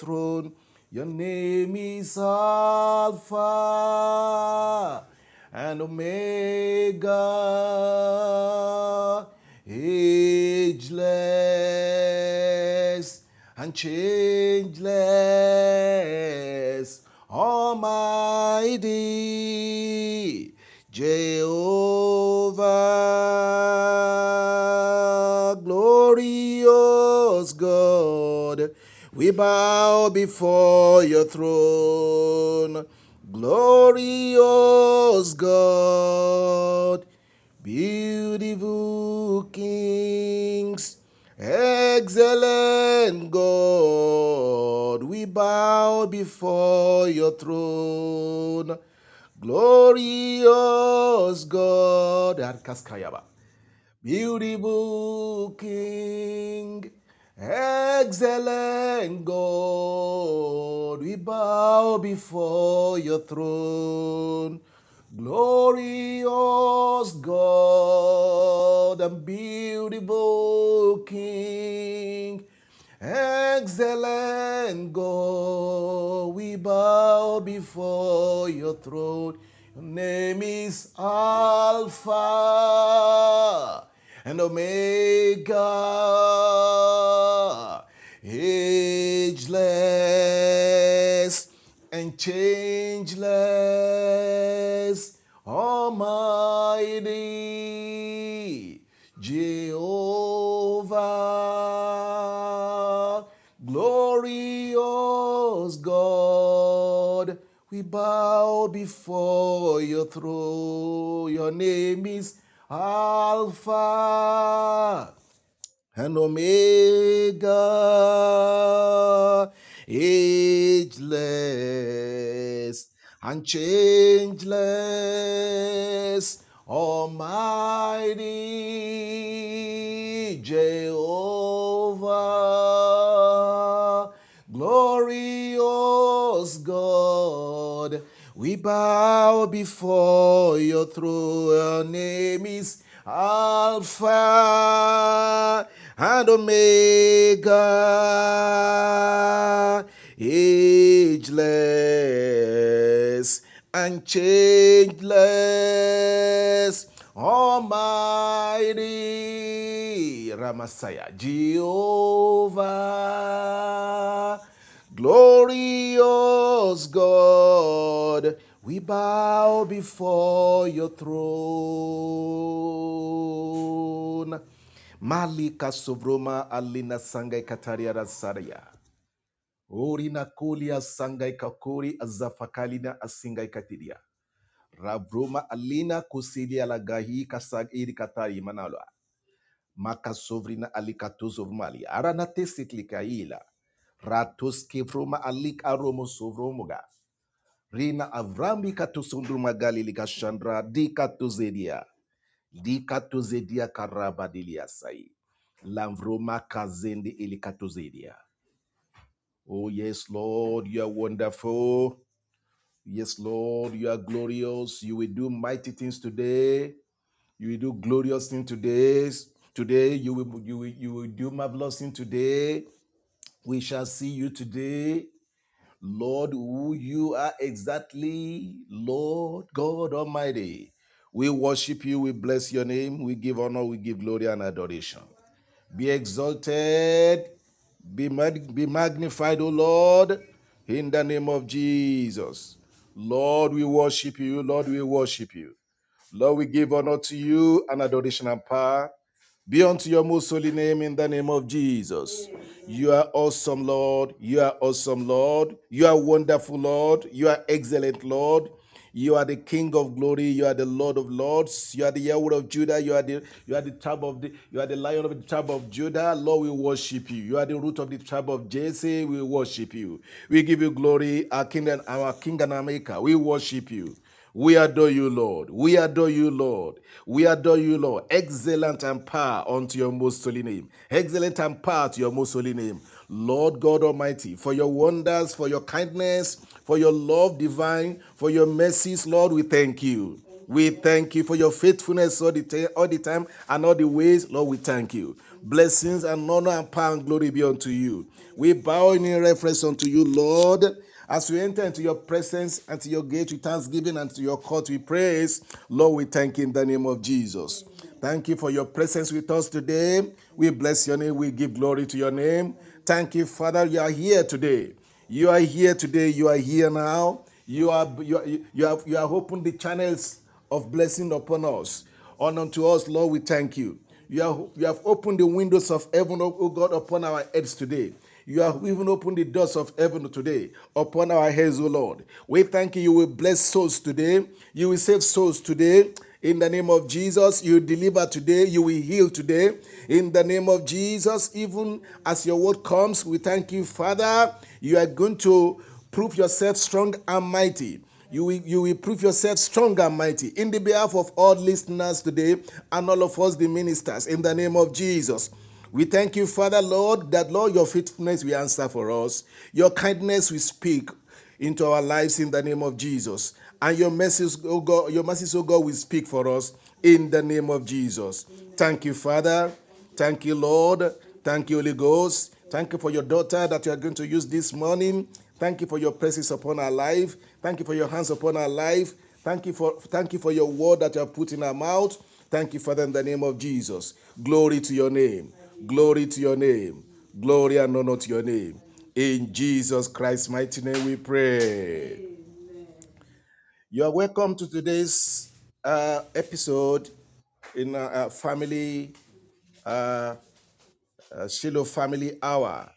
throne. Your name is Alpha and Omega, ageless and changeless, Almighty Jehovah, we bow before your throne. Glorious God, beautiful kings, excellent God, we bow before your throne. Glorious God, Arkaskayaba. Beautiful King, excellent God, we bow before your throne. Glorious God and beautiful King, excellent God, we bow before your throne. Your name is Alpha and Omega, changeless, Almighty Jehovah, glorious God, we bow before your throne. Your name is Alpha and Omega, ageless and changeless, Almighty Jehovah, glorious God. We bow before your throne. Your name is Alpha and Omega, ageless and changeless, Almighty Ramasaya, Jehovah, glorious God, we bow before your throne. mali kasovroma alina sangai kataria rasaria. Orina kolia sangai kakori azafakalina asingai katiria. Ravroma alina kusilia lagahi kasagiri katari manalwa. Makasovrina alikatuzovmali aranatesitlikaila ratuskivroma alik aromo sovromoga rina avrambi katusundrumagali likashandra katozedia karabadilia sai. Lamvroma kazendi ili katozedia. Oh yes, Lord, you are wonderful. Yes, Lord, you are glorious. You will do mighty things today. You will do glorious things today. Today, you will, you will, you will do marvelous things today. We shall see you today. Lord, who you are exactly, Lord God Almighty. We worship you, we bless your name, we give honor, we give glory and adoration. Be exalted, be, mag- be magnified, O Lord, in the name of Jesus. Lord, we worship you, Lord, we worship you. Lord, we give honor to you and adoration and power. Be unto your most holy name in the name of Jesus. You are awesome, Lord. You are awesome, Lord. You are wonderful, Lord. You are excellent, Lord. You are the King of glory. You are the Lord of lords. You are the Yahweh of Judah. You are the you are the tribe of the you are the Lion of the tribe of Judah. Lord, we worship you. You are the root of the tribe of Jesse. We worship you. We give you glory, our King and our King and our Maker. We worship you. We adore you, Lord. We adore you, Lord. We adore you, Lord. Excellent and power unto your most holy name. Excellent and power to your most holy name. Lord God Almighty, for your wonders, for your kindness, for your love divine, for your mercies, Lord, we thank you. We thank you for your faithfulness all the, ta- all the time and all the ways. Lord, we thank you. Blessings and honor and power and glory be unto you. We bow in reference unto you, Lord. As we enter into your presence and to your gate with thanksgiving and to your court with praise, Lord, we thank you in the name of Jesus. Thank you for your presence with us today. We bless your name. We give glory to your name. Thank you, Father. You are here today. You are here today. You are here now. You are you are, you have you have opened the channels of blessing upon us. On unto us, Lord, we thank you. You have, you have opened the windows of heaven, O God, upon our heads today. You have even opened the doors of heaven today upon our heads, O Lord. We thank you. You will bless souls today. You will save souls today. In the name of Jesus, you deliver today. You will heal today. In the name of Jesus, even as your word comes, we thank you, Father. You are going to prove yourself strong and mighty. You will, you will prove yourself strong and mighty in the behalf of all listeners today and all of us, the ministers, in the name of Jesus. We thank you, Father, Lord, that Lord, your faithfulness will answer for us. Your kindness will speak into our lives in the name of Jesus. And your mercies, oh God, your mercies, oh God, will speak for us in the name of Jesus. Thank you, Father. Thank you, Lord. Thank you, Holy Ghost. Thank you for your daughter that you are going to use this morning. Thank you for your presence upon our life. Thank you for your hands upon our life. Thank you for thank you for your word that you have put in our mouth. Thank you, Father, in the name of Jesus. Glory to your name. Glory to your name. Glory and honor to your name. In Jesus Christ's mighty name we pray. You are welcome to today's uh, episode in uh, uh, family uh, uh, Shiloh Family Hour,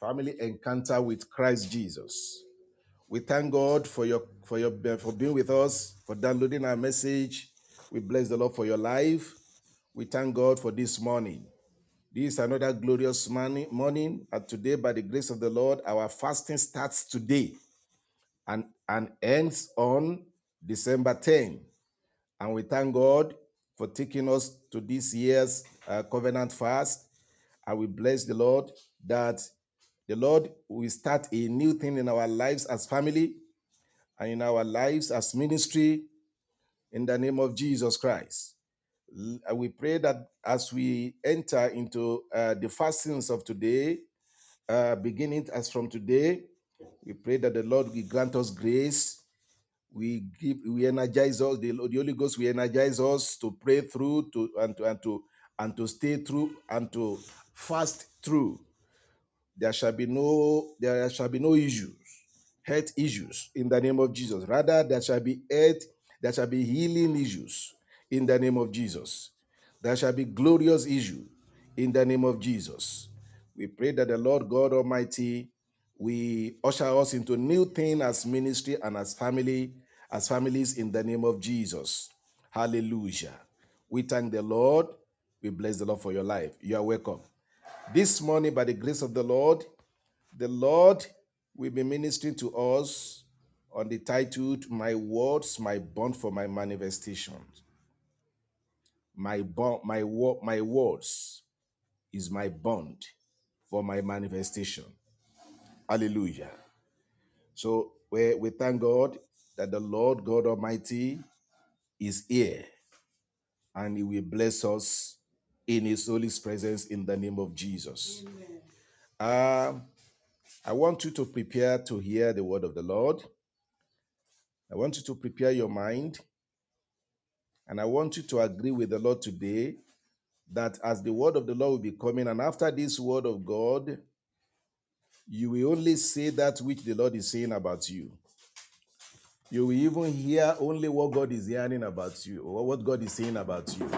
Family Encounter with Christ Jesus. We thank God for your for your for being with us, for downloading our message. We bless the Lord for your life. We thank God for this morning. This is another glorious morning, morning. And today, by the grace of the Lord, our fasting starts today and, and ends on December 10. And we thank God for taking us to this year's uh, covenant fast. And we bless the Lord that the Lord will start a new thing in our lives as family and in our lives as ministry in the name of Jesus Christ. We pray that as we enter into uh, the fastings of today, uh, beginning as from today, we pray that the Lord will grant us grace. We give we energize us. The, the holy ghost will energize us to pray through to and to and to and to stay through and to fast through. There shall be no there shall be no issues health issues in the name of jesus. Rather there shall be health there shall be healing issues in the name of jesus. There shall be glorious issue in the name of jesus. We pray that the lord god almighty we usher us into new thing as ministry and as family as families in the name of Jesus. Hallelujah. We thank the Lord. We bless the Lord for your life. You are welcome. This morning, by the grace of the Lord, the Lord will be ministering to us on the title My Words, My Bond for My Manifestation. My bond, my word, my words is my bond for my manifestation. Hallelujah. So we, we thank God that the Lord God Almighty is here and He will bless us in His Holy presence in the name of Jesus. Um, I want you to prepare to hear the word of the Lord. I want you to prepare your mind and I want you to agree with the Lord today that as the word of the Lord will be coming, and after this word of God, you will only say that which the Lord is saying about you. You will even hear only what God is hearing about you or what God is saying about you.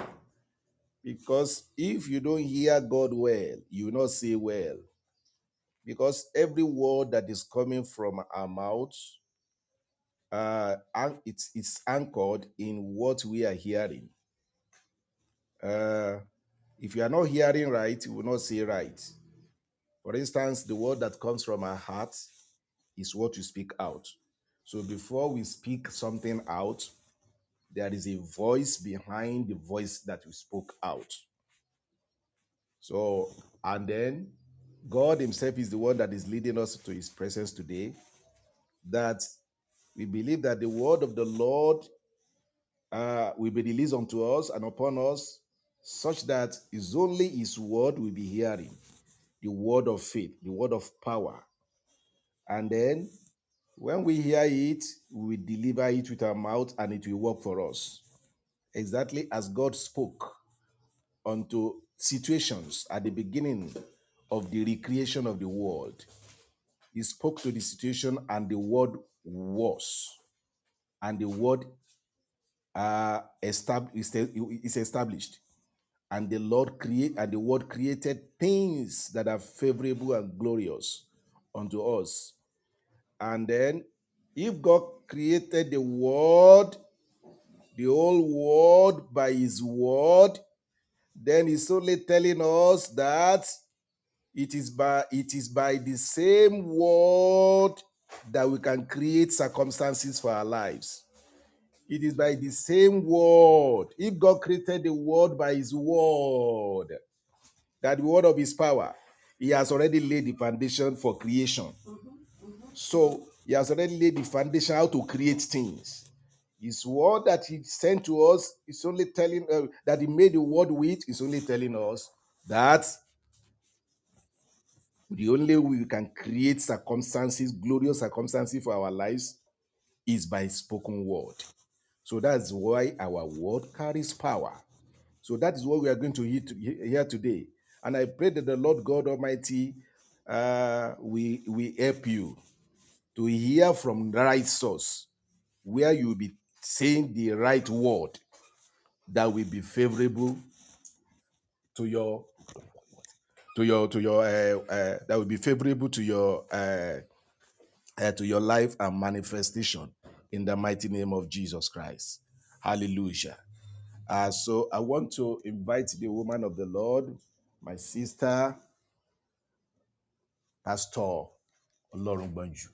Because if you don't hear God well, you will not say well. Because every word that is coming from our mouth, uh, it's, it's anchored in what we are hearing. Uh, if you are not hearing right, you will not say right. For instance, the word that comes from our heart is what you speak out. So before we speak something out, there is a voice behind the voice that we spoke out. So, and then God Himself is the one that is leading us to His presence today. That we believe that the word of the Lord uh, will be released unto us and upon us, such that it's only His word we'll be hearing the word of faith, the word of power. And then when we hear it, we deliver it with our mouth and it will work for us. Exactly as God spoke unto situations at the beginning of the recreation of the world. He spoke to the situation and the word was, and the word uh, estab- is is established. And the Lord create and the word created things that are favorable and glorious unto us. And then, if God created the world, the whole world by His word, then He's only telling us that It is by it is by the same word that we can create circumstances for our lives. It is by the same word. If God created the world by his word, that word of his power, he has already laid the foundation for creation. So he has already laid the foundation how to create things. His word that he sent to us is only telling uh, that he made the word with is only telling us that The only way we can create circumstances, glorious circumstances for our lives, is by spoken word. So that's why our word carries power. So that is what we are going to hear, to, hear today. And I pray that the Lord God Almighty uh, we we help you to hear from the right source, where you will be saying the right word that will be favorable to your to your to your uh, uh, that will be favorable to your uh, uh, to your life and manifestation in the mighty name of Jesus Christ. Hallelujah. Uh, so I want to invite the woman of the Lord, my sister, Pastor Lauren Banju,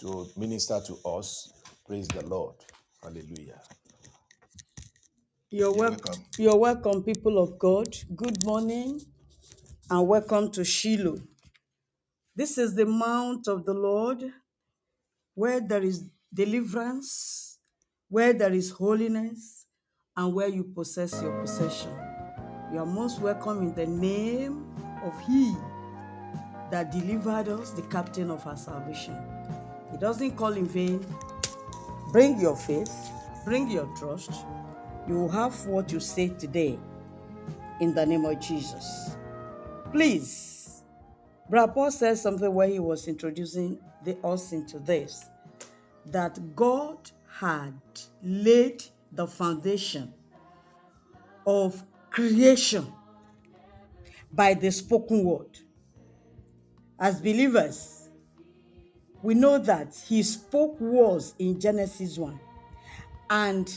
to minister to us. Praise the Lord. Hallelujah. You're, You're wel- welcome. you're welcome, people of God. Good morning and welcome to Shiloh. This is the mount of the Lord where there is deliverance, where there is holiness, and where you possess your possession. You are most welcome in the name of He that delivered us, the captain of our salvation. He doesn't call in vain. Bring your faith, bring your trust. You will have what you say today in the name of Jesus. Please, Brother Paul said something where he was introducing the, us into this that God had laid the foundation of creation by the spoken word. As believers, we know that he spoke words in Genesis 1. And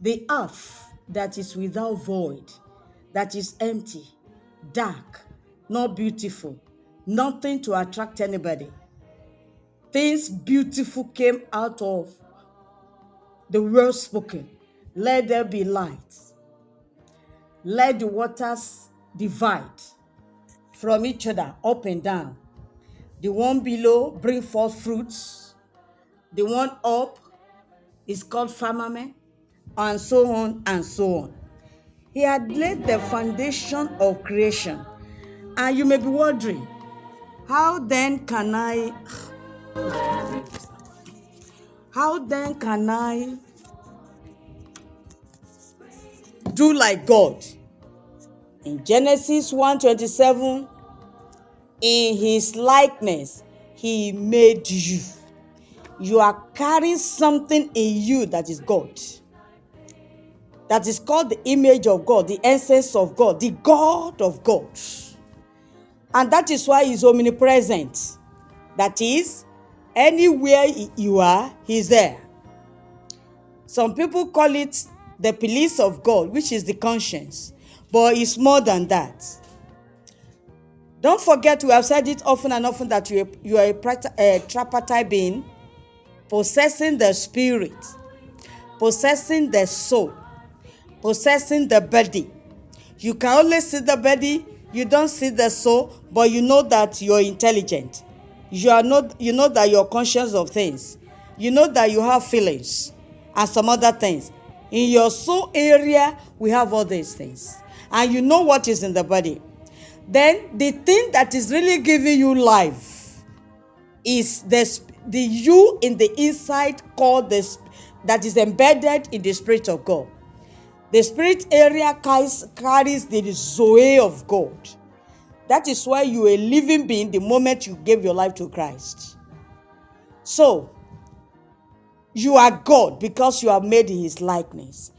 the earth that is without void, that is empty, dark, not beautiful, nothing to attract anybody. Things beautiful came out of the word spoken. Let there be light. Let the waters divide from each other up and down. The one below bring forth fruits. The one up is called firmament, and so on and so on. He had laid the foundation of creation. And you may be wondering, how then can I how then can I do like God? In Genesis 1:27, in his likeness, he made you. You are carrying something in you that is God. That is called the image of God, the essence of God, the God of God. And that is why he's omnipresent. That is, anywhere you are, he's there. Some people call it the police of God, which is the conscience, but it's more than that. Don't forget, we have said it often and often that you are, you are a, a tripartite being, possessing the spirit, possessing the soul, possessing the body. You can only see the body, you don't see the soul, but you know that you're intelligent. You are not you know that you're conscious of things. You know that you have feelings and some other things. In your soul area, we have all these things. And you know what is in the body then the thing that is really giving you life is the, the you in the inside called this that is embedded in the spirit of god the spirit area carries, carries the zoe of god that is why you are a living being the moment you gave your life to christ so you are god because you are made in his likeness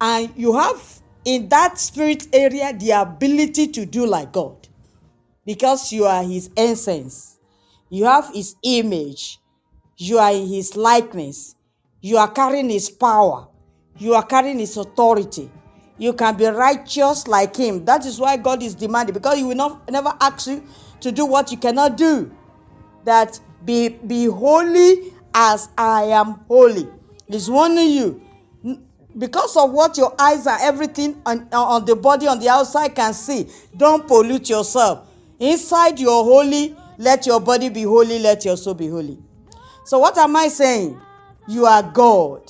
and you have in that spirit area the ability to do like God because you are his essence. You have his image. You are in his likeness. You are carrying his power. You are carrying his authority. You can be righteous like him. That is why God is demanding because he will not never ask you to do what you cannot do. That be be holy as I am holy. He's warning you because of what your eyes and everything on, on the body on the outside can see don't pollute yourself inside you're holy let your body be holy let your soul be holy so what am i saying you are god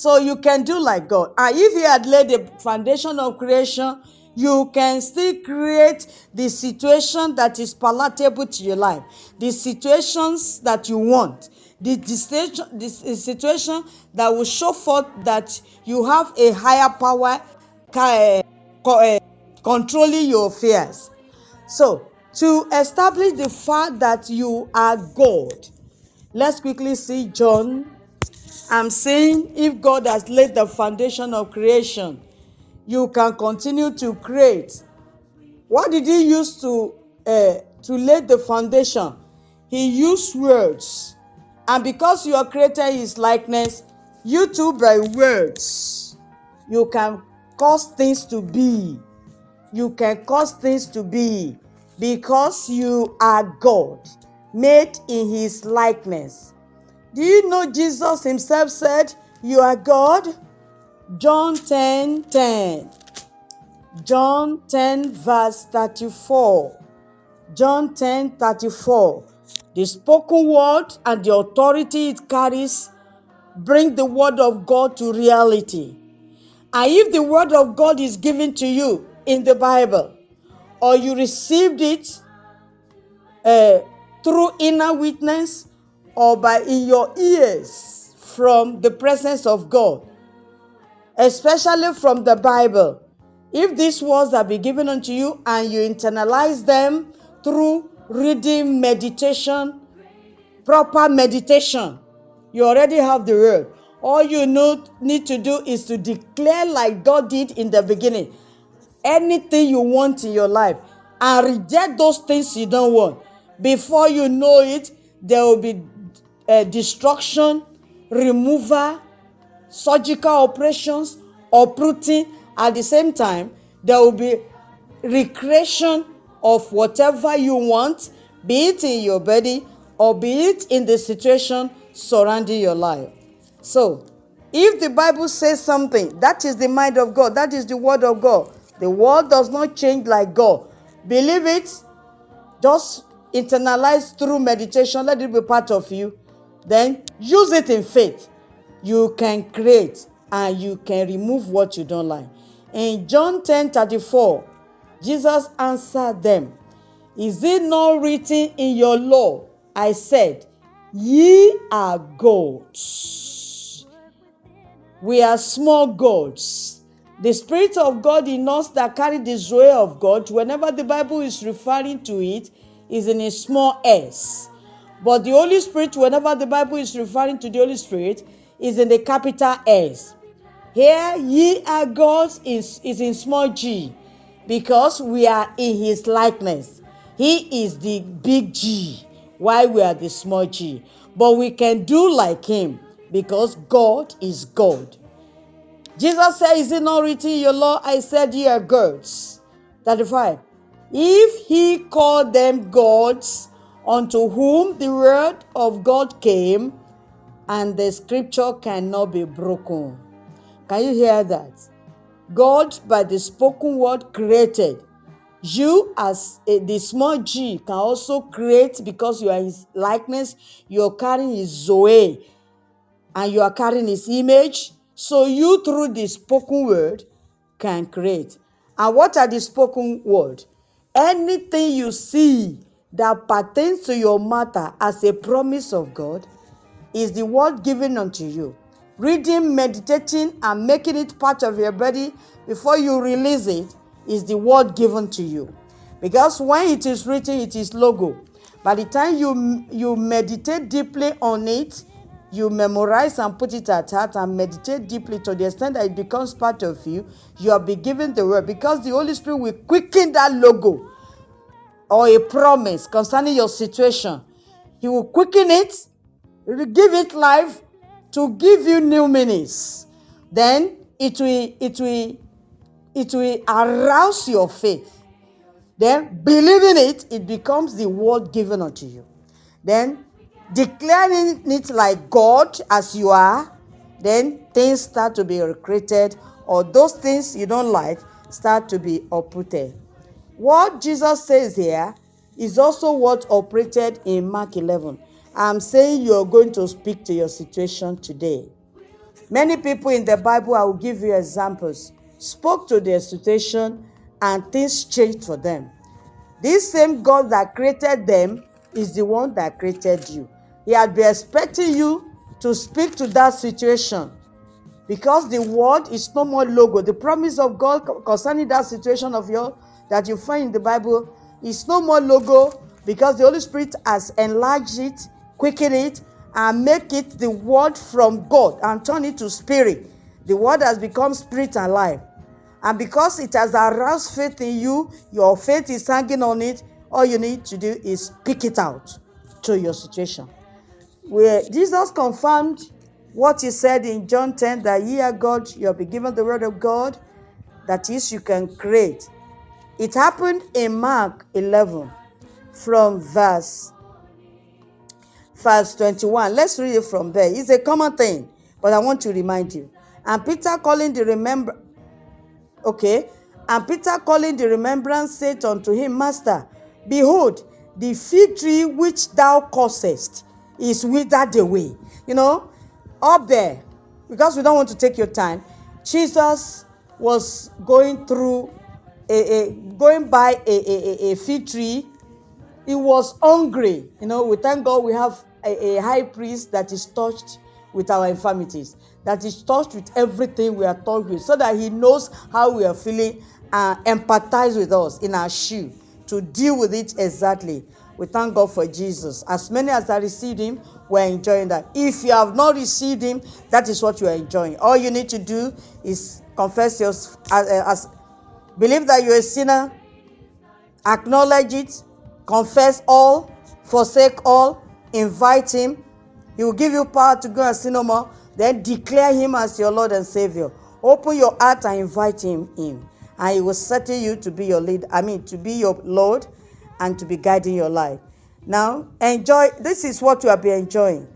so you can do like god and if he had laid the foundation of creation you can still create the situation that is palatable to your life the situations that you want the, the, situation, the situation that will show forth that you have a higher power uh, uh, controlling your fears. So, to establish the fact that you are God, let's quickly see John. I'm saying if God has laid the foundation of creation, you can continue to create. What did he use to uh, to lay the foundation? He used words and because you are created in his likeness, you too by words, you can cause things to be. You can cause things to be because you are God, made in his likeness. Do you know Jesus himself said, You are God? John 10 10. John 10, verse 34. John 10 34. The spoken word and the authority it carries bring the word of God to reality. And if the word of God is given to you in the Bible, or you received it uh, through inner witness or by in your ears from the presence of God, especially from the Bible, if these words are be given unto you and you internalize them through reading, meditation, proper meditation. You already have the word. All you need to do is to declare like God did in the beginning anything you want in your life and reject those things you don't want. Before you know it, there will be uh, destruction, removal, surgical operations, uprooting. At the same time, there will be recreation of whatever you want, be it in your body or be it in the situation surrounding your life. So, if the Bible says something, that is the mind of God, that is the word of God. The word does not change like God. Believe it, just internalize through meditation, let it be part of you. Then use it in faith. You can create and you can remove what you don't like. In John 10 34, Jesus answered them, Is it not written in your law? I said, Ye are gods. We are small gods. The Spirit of God in us that carry the Zoe of God, whenever the Bible is referring to it, is in a small s. But the Holy Spirit, whenever the Bible is referring to the Holy Spirit, is in the capital S. Here, ye are gods is, is in small g because we are in his likeness. He is the big G, while we are the small g. But we can do like him because God is God. Jesus said, Is it not written in your law? I said, Ye are gods. 35. If he called them gods unto whom the word of God came, and the scripture cannot be broken. Can you hear that? God, by the spoken word, created. You, as a, the small g, can also create because you are his likeness, you're carrying his Zoe, and you are carrying his image. So, you, through the spoken word, can create. And what are the spoken word? Anything you see that pertains to your matter as a promise of God is the word given unto you. Reading, meditating, and making it part of your body before you release it is the word given to you. Because when it is written, it is logo. By the time you, you meditate deeply on it, you memorize and put it at heart and meditate deeply to the extent that it becomes part of you, you are be given the word because the Holy Spirit will quicken that logo or a promise concerning your situation. He will quicken it, he will give it life to give you new meanings. Then it will it will it will arouse your faith. Then believing it, it becomes the word given unto you. Then declaring it like God as you are, then things start to be recreated, or those things you don't like start to be uprooted. What Jesus says here is also what operated in Mark 11. I'm saying you're going to speak to your situation today. Many people in the Bible, I will give you examples, spoke to their situation and things changed for them. This same God that created them is the one that created you. He had been expecting you to speak to that situation because the word is no more logo. The promise of God concerning that situation of yours that you find in the Bible is no more logo because the Holy Spirit has enlarged it, quickened it, and make it the word from God and turn it to spirit. The word has become spirit and life. And because it has aroused faith in you, your faith is hanging on it, all you need to do is speak it out to your situation. Where Jesus confirmed what he said in John 10 that ye are God, you have been given the word of God, that is, you can create. It happened in Mark 11 from verse verse 21. Let's read it from there. It's a common thing, but I want to remind you. And Peter calling the remember okay, and Peter calling the remembrance said unto him, Master, behold, the fig tree which thou causest is withered away. You know, up there, because we don't want to take your time, Jesus was going through a, a going by a, a, a fig tree. He was hungry. You know, we thank God we have a, a high priest that is touched with our infirmities, that is touched with everything we are touched with, so that he knows how we are feeling and empathize with us in our shoe to deal with it exactly. We thank God for Jesus. As many as are received him, we're enjoying that. If you have not received him, that is what you are enjoying. All you need to do is confess your uh, uh, as, as believe that you're a sinner, acknowledge it, confess all, forsake all, invite him. He will give you power to go and sin no more. Then declare him as your Lord and Savior. Open your heart and invite him in. And he will settle you to be your lead. I mean, to be your Lord and to be guiding your life. Now, enjoy. This is what you have been enjoying.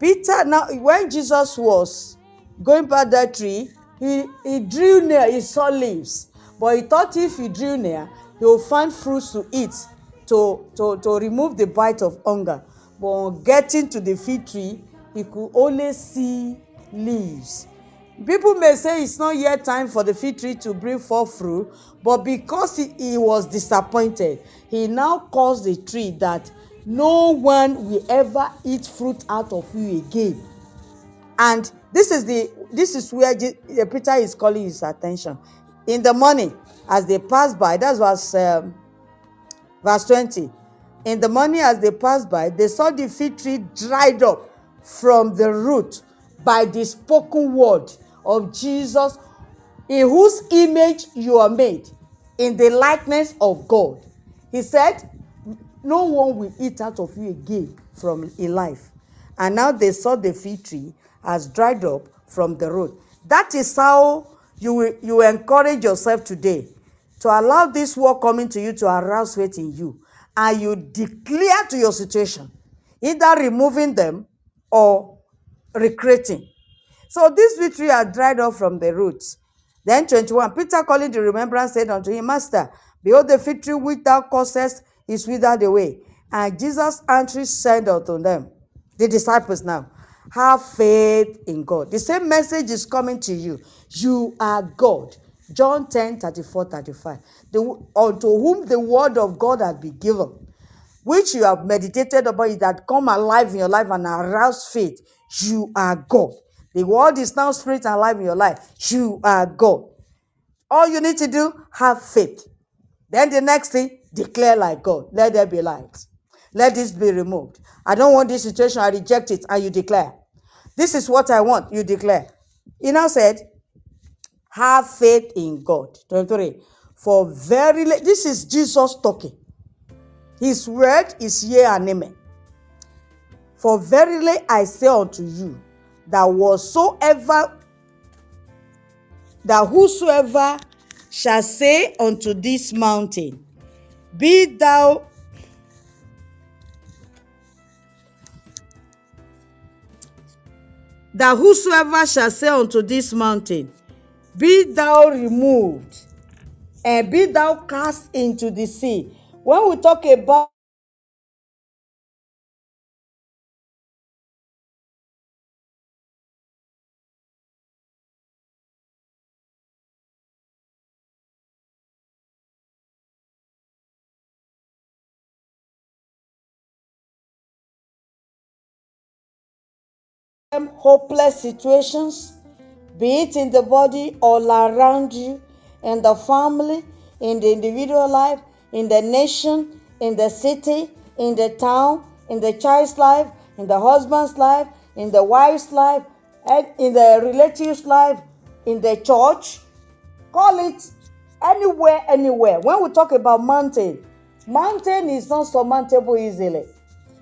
Peter, now, when Jesus was going by that tree, he, he drew near, he saw leaves. But he thought if he drew near, he would find fruits to eat to, to, to remove the bite of hunger. But on getting to the fig tree, he could only see leaves. People may say it's not yet time for the fig tree to bring forth fruit, but because he, he was disappointed, he now caused the tree that no one will ever eat fruit out of you again. And this is the this is where Je- Peter is calling his attention. In the morning, as they passed by, that's verse um, verse 20. In the morning, as they passed by, they saw the fig tree dried up from the root by the spoken word of Jesus, in whose image you are made, in the likeness of God. He said, No one will eat out of you again from in life. And now they saw the fig tree as dried up from the root. That is how you will, you encourage yourself today to allow this word coming to you to arouse faith in you. And you declare to your situation, either removing them or recreating. So this victory had dried up from the roots. Then 21, Peter calling the remembrance said unto him, Master, behold the fig tree which thou causest is withered away. And Jesus answering said unto them, the disciples now, have faith in God. The same message is coming to you. You are God. John 10, 34, 35. The, unto whom the word of God has been given, which you have meditated upon that come alive in your life and arouse faith. You are God. The word is now spirit and life in your life. You are God. All you need to do, have faith. Then the next thing, declare like God. Let there be light. Let this be removed. I don't want this situation. I reject it. And you declare. This is what I want. You declare. He now said, have faith in God. 23. For verily, this is Jesus talking. His word is yea and amen. For verily I say unto you, that whatsoever, that whosoever shall say unto this mountain, Be thou that whosoever shall say unto this mountain, Be thou removed, and be thou cast into the sea. When we talk about hopeless situations, be it in the body all around you, in the family, in the individual life, in the nation, in the city, in the town, in the child's life, in the husband's life, in the wife's life, and in the relative's life, in the church. Call it anywhere, anywhere. When we talk about mountain, mountain is not surmountable easily.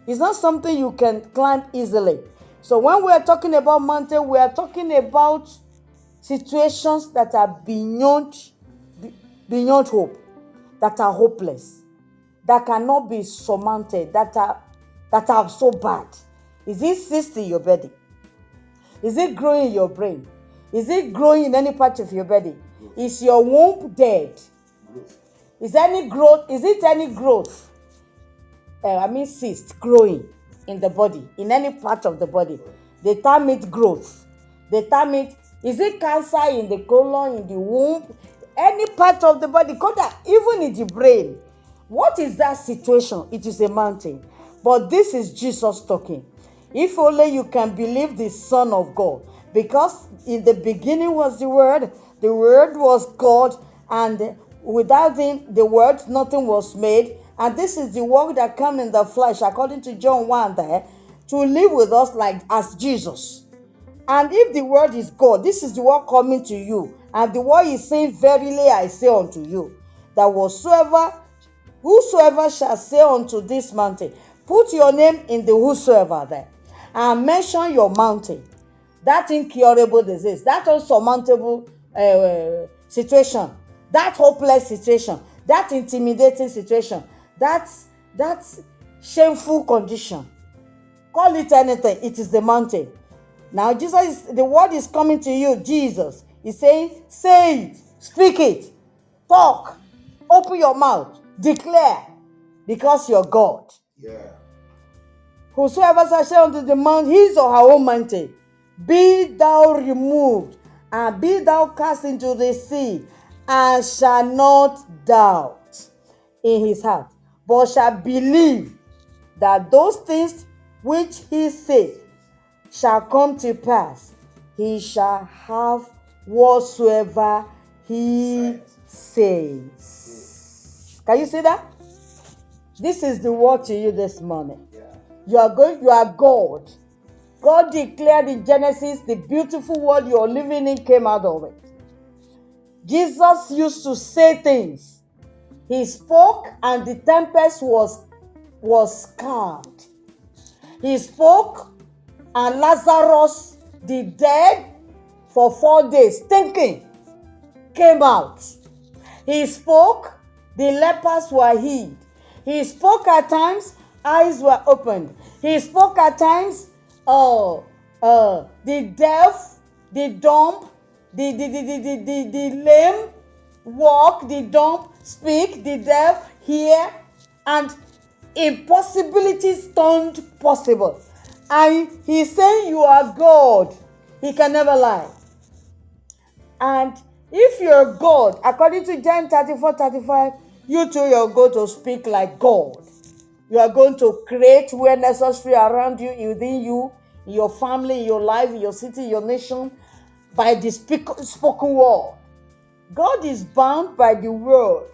It's not something you can climb easily. So when we are talking about mountain, we are talking about situations that are beyond beyond hope, that are hopeless, that cannot be surmounted, that are that are so bad. Is it cyst in your body? Is it growing in your brain? Is it growing in any part of your body? Is your womb dead? Is any growth? Is it any growth? Uh, I mean cyst growing in the body, in any part of the body. They term it growth. They term it, is it cancer in the colon, in the womb, any part of the body, Koda, even in the brain. What is that situation? It is a mountain. But this is Jesus talking. If only you can believe the Son of God. Because in the beginning was the Word, the Word was God, and without him, the Word, nothing was made. And this is the work that come in the flesh, according to John 1 there, to live with us like as Jesus. And if the word is God, this is the word coming to you. And the word is saying, Verily I say unto you, that whatsoever, whosoever shall say unto this mountain, Put your name in the whosoever there and mention your mountain. That incurable disease, that unsurmountable uh, situation, that hopeless situation, that intimidating situation, that, that shameful condition. Call it anything, it is the mountain. Now, Jesus, is, the word is coming to you, Jesus. He's saying, say it, speak it, talk, open your mouth, declare, because you're God. Yeah. Whosoever shall say unto the mount, his or her own mountain, be thou removed, and be thou cast into the sea, and shall not doubt in his heart, but shall believe that those things which he said shall come to pass. He shall have whatsoever he says. Can you see that? This is the word to you this morning. You are going, you are God. God declared in Genesis the beautiful world you're living in came out of it. Jesus used to say things. He spoke and the tempest was was calmed. He spoke and Lazarus, the dead for four days, thinking, came out. He spoke, the lepers were healed. He spoke at times, eyes were opened. He spoke at times, uh, uh, the deaf, the dumb, the, the, the, the, the, the, the lame walk, the dumb speak, the deaf hear, and impossibilities turned possible. And he's saying, You are God. He can never lie. And if you're God, according to John 34 35, you too you're going to speak like God. You are going to create where necessary around you, within you, your family, your life, your city, your nation, by the speak- spoken word. God is bound by the word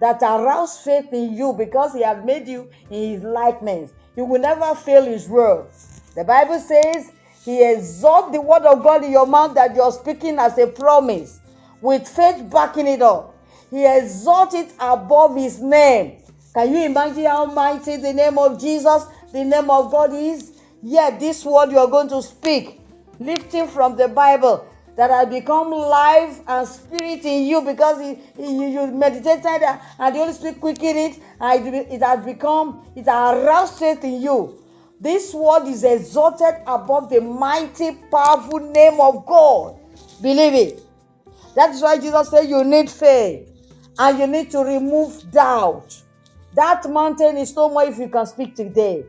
that arouse faith in you because he has made you in his likeness. He will never fail his word. The Bible says he exalts the word of God in your mouth that you're speaking as a promise with faith backing it up. He exalts it above his name. Can you imagine how mighty the name of Jesus, the name of God is? Yet this word you are going to speak, lifting from the Bible, that has become life and spirit in you because you, meditated and the Holy Spirit quickened it and it, it has become, it has aroused faith in you. This word is exalted above the mighty, powerful name of God. Believe it. That's why Jesus said you need faith and you need to remove doubt. That mountain is no more if you can speak today.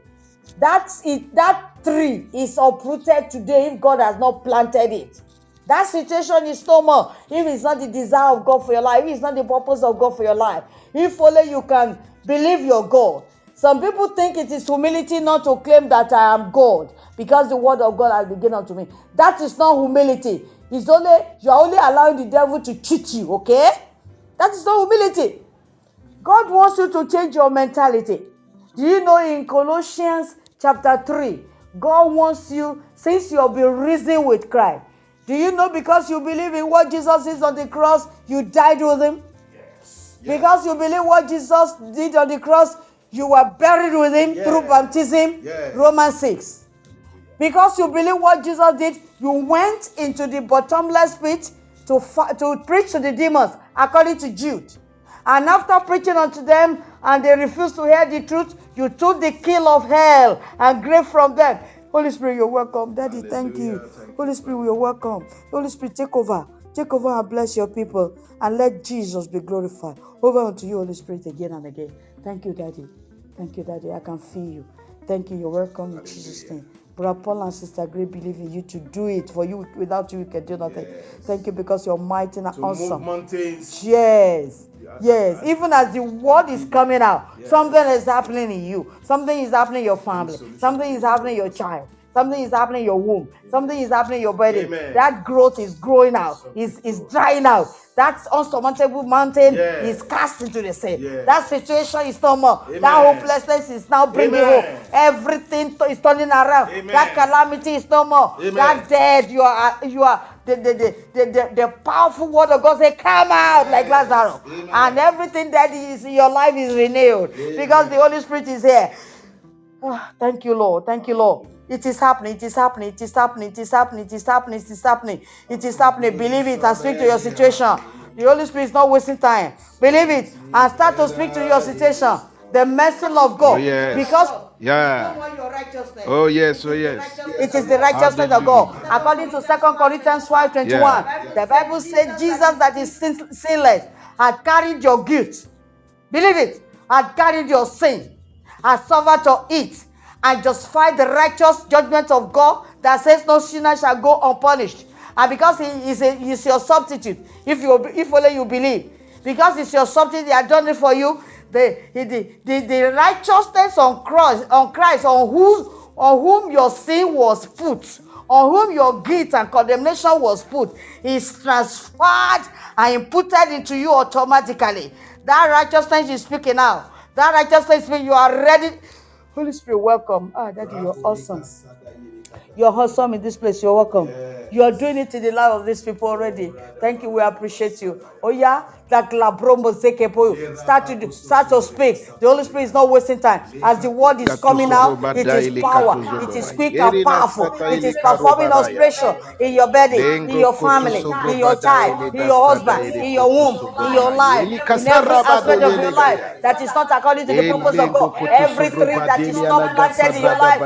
That's it. That tree is uprooted today if God has not planted it. That situation is no more if it's not the desire of God for your life, if it's not the purpose of God for your life. If only you can believe your God. Some people think it is humility not to claim that I am God because the word of God has been given unto me. That is not humility. It's only you are only allowing the devil to cheat you, okay? That is not humility. God wants you to change your mentality. Do you know in Colossians chapter 3, God wants you, since you have been risen with Christ, do you know because you believe in what Jesus is on the cross, you died with him? Yes. Because you believe what Jesus did on the cross, you were buried with him Yes. through baptism. Yes. Romans 6. Because you believe what Jesus did, you went into the bottomless pit to, to preach to the demons, according to Jude. And after preaching unto them, and they refused to hear the truth, you took the key of hell and grave from them. Holy Spirit, you're welcome. Daddy, thank you. Thank you. Holy Spirit, you're welcome. Holy Spirit, take over. Take over and bless your people and let Jesus be glorified. Over unto you, Holy Spirit, again and again. Thank you, Daddy. Thank you, Daddy. I can feel you. Thank you. You're welcome in Jesus' name. Brother Paul and Sister Grace believe in you to do it. For you, without you, we can do nothing. Thank you because you're mighty and To move awesome. mountains. Yes. Yes. Even as the word is coming out, something is happening in you. Something is happening in your family. Something is happening in your child. Something is happening in your womb. Something is happening in your body. Amen. That growth is growing out. Is is drying out. That unsurmountable mountain Yes. is cast into the sea. Yes. That situation is no more. That hopelessness is now bringing Amen. hope. Everything to- is turning around. Amen. That calamity is no more. Amen. That dead, you are you are the the, the, the, the, the powerful word of God say, come out like Lazarus. Amen. And everything that is in your life is renewed Amen. because the Holy Spirit is here. Ah, thank you, Lord. Thank you, Lord. It is happening. It is happening. It is happening. It is happening. It is happening. It is happening. It is happening. Believe it and speak to your situation. The Holy Spirit is not wasting time. Believe it and start to speak to your situation. The mercy of God. Oh, yes. Because Yeah. Oh, yes. Oh, yes. It is the righteousness of God. According to 2 Corinthians 5 21, the Bible said Jesus that is sin- sinless had carried your guilt. Believe it. Had carried your sin. Had suffered to it. And justified the righteous judgment of God that says no sinner shall go unpunished. And because he is a, he is your substitute, if you if only you believe, because it's your substitute, he had done it for you. The, the, the, the righteousness on Christ, on Christ, on whose on whom your sin was put, on whom your guilt and condemnation was put, is transferred and imputed into you automatically. That righteousness is speaking now. That righteousness means you are ready. Holy Spirit, welcome. Ah, Daddy, you're awesome. You're awesome in this place. You're welcome. You are doing it in the life of these people already. Thank you. We appreciate you. Oh yeah, that labromo zekepo. Start to do- start to speak. The Holy Spirit is not wasting time. As the word is coming out, it is power. It is quick and powerful. It is performing operation in your body, in your family, in your child, in your husband, in your womb, in your life, in every aspect of your life that is not according to the purpose of God. Every tree that is not planted in your life.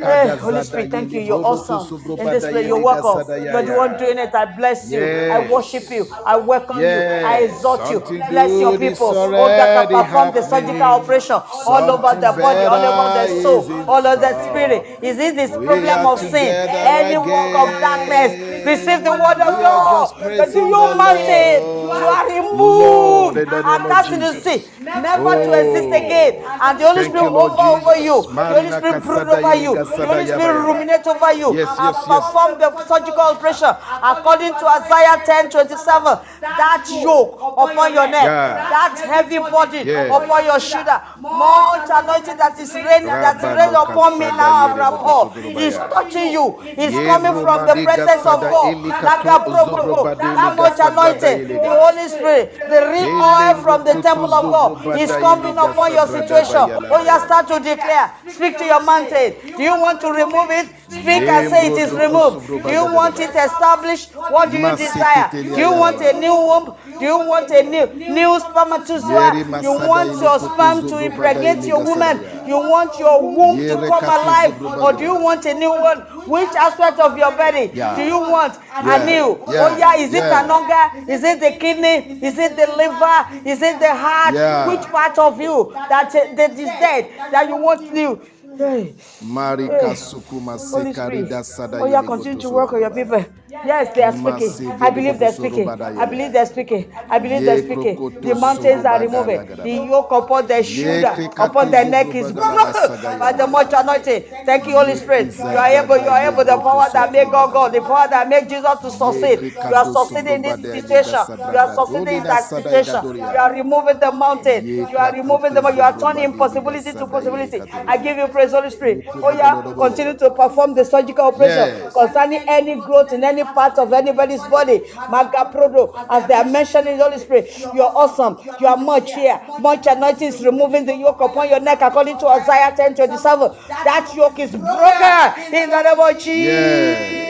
Hey, eh, Holy Spirit, thank you. You're awesome. In this place, you're welcome. You're the one doing it. I bless you. I worship you. I welcome you. I Yes. exalt you. Bless your people. Oh, that can perform the surgical operation all over the body, all over the soul, all over the spirit. Is it this We problem of sin? Any work of darkness? Receive the word of God. But do you mountain? You are removed. in the name And of that's the sea. Never to exist Oh. again. And the Holy Spirit over over you. The Holy Spirit brood kasada over you. The Holy Spirit ruminate over you. Yes, And yes, yes. perform the surgical operation according to Isaiah 10 27. That yoke upon your neck, Yeah. that heavy burden Yes. upon your shoulder, much anointing that is raining, that is raining upon me now, Rapor, is touching you. It's coming from the presence of God. That much anointing, the Holy Spirit, the real oil from the temple of God is coming upon your situation. Oh, you start to declare. Speak to your mountain. Do you want to remove it? Speak and say it is removed. Do you want it established? What do you desire? Do you want a new womb? Do you want a new new spermatozoa? You want your sperm to impregnate your woman? You want your womb to come alive? Or do you want a new one? Which aspect of your body do you want a new? Oh yeah, is it an organ? Is it the kidney? Is it the liver? Is it the heart? Which part of you that, that is dead that you want new? Hey. Marika sukuma Holy sekarida Spirit. sada Oh, yeah, yini continue to gotoso. work on your people. Yes, they are speaking. I believe they're speaking. I believe they're speaking. I believe they're speaking. The mountains are removing. The yoke upon their shoulder, upon their neck is broken by the much anointing. Thank you, Holy Spirit. You are able, you are able. The power that made God God, the power that made Jesus to succeed. You are succeeding in this situation. You are succeeding in that situation. You are removing the mountain. You are removing the You are turning impossibility to possibility. I give you praise, Holy Spirit. Oh yeah, continue to perform the surgical operation concerning any growth in any part of anybody's body. Magaprodo, as they are mentioning the Holy Spirit, you are awesome. You are much here. Much anointing is removing the yoke upon your neck according to Isaiah 10 27. That yoke is broken in the name of Jesus.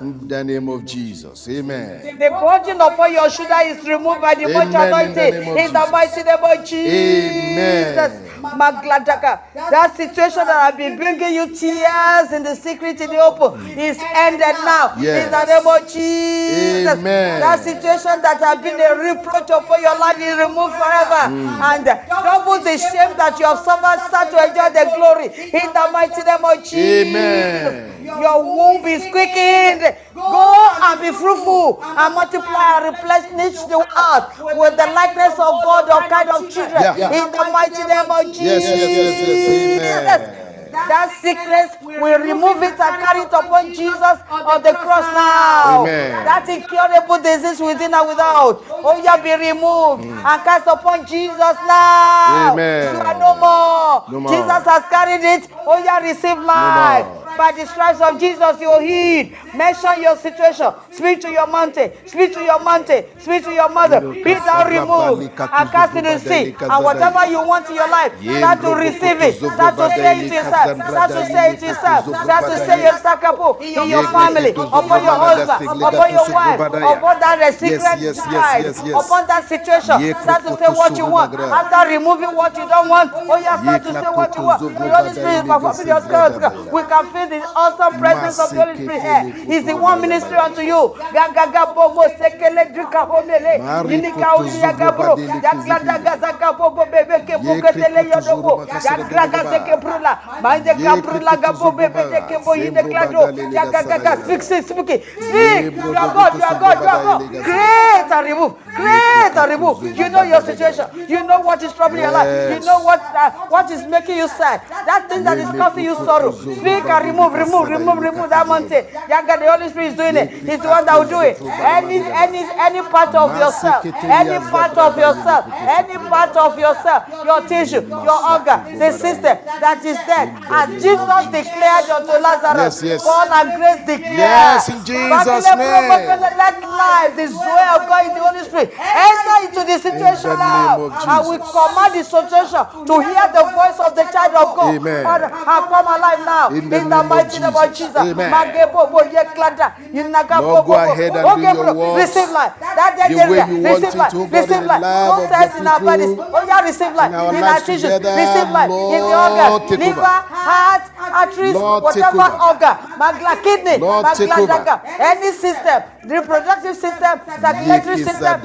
In the name of Jesus. Amen. The burden upon your shoulder is removed by the much Amen, in the anointing name of in the Jesus. mighty name of Jesus. Amen. Magladaka. That situation that have been bringing you tears in the secret in the open is ended now Yes. in the name of Jesus. Amen. That situation that has been a reproach upon your life is removed forever. Mm. And double the shame that you have suffered, start to enjoy the glory in the mighty name of Jesus. Amen. Your womb is quickened. Go and be fruitful and multiply and replenish the earth with the likeness of God, all kind of children. In the mighty name of Jesus. Yes, yes, yes, yes. Amen. That sickness will remove it and carry it upon Jesus on the cross now. Amen. That incurable disease within and without. Oh, yeah, be removed and cast upon Jesus now. Amen. You are no more. No more. Jesus has carried it. Oh, yeah, receive life. By the stripes of Jesus, you're healed. Mention your situation. Speak to your mountain. Speak to your mountain. Speak to your mother. Be thou removed and cast in the sea. And whatever you want in your life, start to receive it. Start to say it to yourself. Start to say it to yourself. Start to say your sakapo in your family, upon your husband, upon your wife, upon that secret child, upon that situation. Start to say what you want. After removing what you don't want, oh yeah, start to say what you want. The Holy Spirit is performing your skills. We can feel the awesome presence of the Holy Spirit here. He's the one ministry unto you. Gagaga bobo sekele drika homele. Yinika uliya gabro. Yaglada gazaka bobo bebe ke buketele yodobo. Yagraga seke brula. Mande kabrula gabo bebe de ke bo yine klado. Yagaga speak, speak, speak. Speak. You are God, you are God, you are God. Create and remove. Create and remove. You know your situation. You know what is troubling your life. You know what uh, what is making you sad. That thing that is causing you sorrow. Speak and remove, remove, remove, remove that mountain. Yaga, the Holy Spirit is doing it. He's the one that will do it. Any any any part of yourself, any part of yourself, any part of yourself, your tissue, your organ, the system that is dead. And Jesus declared unto Lazarus, Yes, yes. fall and grace declare. Yes, in Jesus' name. Let life, the joy of God in the Holy Spirit, enter into the situation now. And we command the situation to hear the voice of the child of God. Amen. Father, have come alive now. In In the the, name of mighty name of Jesus. Amen. Magebo bo ye klada. Yinaga Lord, go ahead and Okay, do your work Receive life. That dead the way area. you want Receive it, life. oh God, Receive in the No of in bodies. people, Oh yeah, receive life. in our lives tissues. together, Receive life. In the Lord, organ. take over. Heart, arteries, whatever organ. Magla kidney. Magla. Any system. Reproductive system. Circulatory system.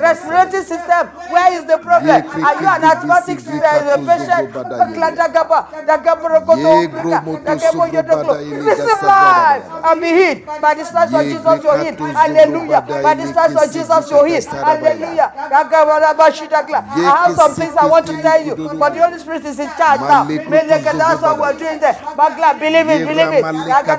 Respiratory system. Where is the problem? Are you an asthmatic patient? tuzo bada Magla yele. dagaba. Dagabro koto Ye Africa. gromoto Dagabo sobro yodoklo. bada ile Receive life and be healed. By the stripes of Jesus, you're healed. Hallelujah. By the stripes of Jesus, you're healed. Hallelujah. I have some things I want to tell you, but the Holy Spirit is in charge now. That's what we're doing there. Believe it, believe it. ramaleka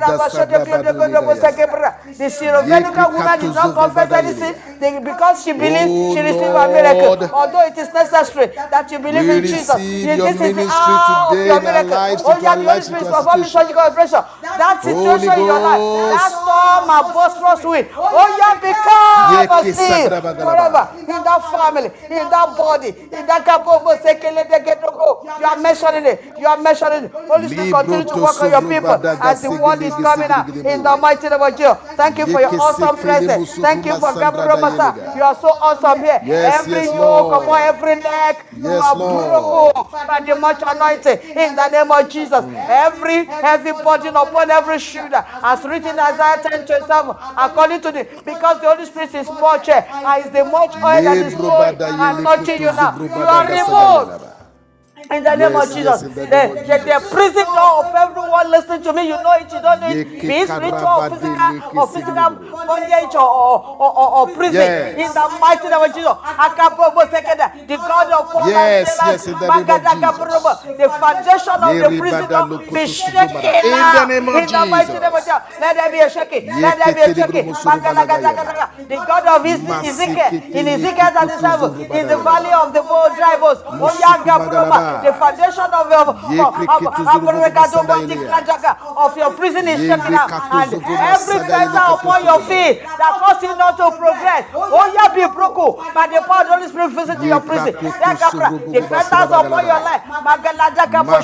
Syrophoenician woman did not confess any sin They- because she believed Oh, she received a miracle. Although it is necessary that you believe We in Jesus. This is the hour of your miracle. lives, Oh, yeah, the Holy Spirit is performing surgical operation. That situation in your life, that storm and boisterous wind. Oh, yeah, become a sagrabagalaba. forever in that family, in that body, in that degedogo. You are measuring it. You are measuring it. Holy Spirit, continue to work on your people as the word is coming out in the mighty name of Jesus. Thank you for your awesome presence. Thank you for Gabriel da Masa. You are so awesome here. Yes, every yes, yoke upon every neck, you Yes, are Lord. broken by the much anointing in the name of Jesus. Every heavy burden upon every shoulder, as written Isaiah 10 27, according to the because the Holy Spirit is much and is the much oil that is flowing bada and touching you now. You are removed. In the name of Jesus, the the, prison door of everyone listening to me, you know it, you don't know it, be it spiritual or physical, or physical bondage or, or, or, or, prison. Yes. In the mighty name of Jesus, the God of Paul Yes, yes, in the name of Magadagaburubo, the foundation of the prison door be shaken In the name of In the mighty name of Jesus. Jesus, let there be a shaking. Let there be a shaking. libro musurubada Magadagadaga, The God of Ezekiel, in Ezekiel 37, in the valley of the bold drivers, Musukumagalaba. The foundation of your of, of, your prison is shaken out, and every fetter upon your feet that cause you not to progress, oh yeah, be broken by the power of the Holy Spirit visiting your prison. The fetters upon your life, oh,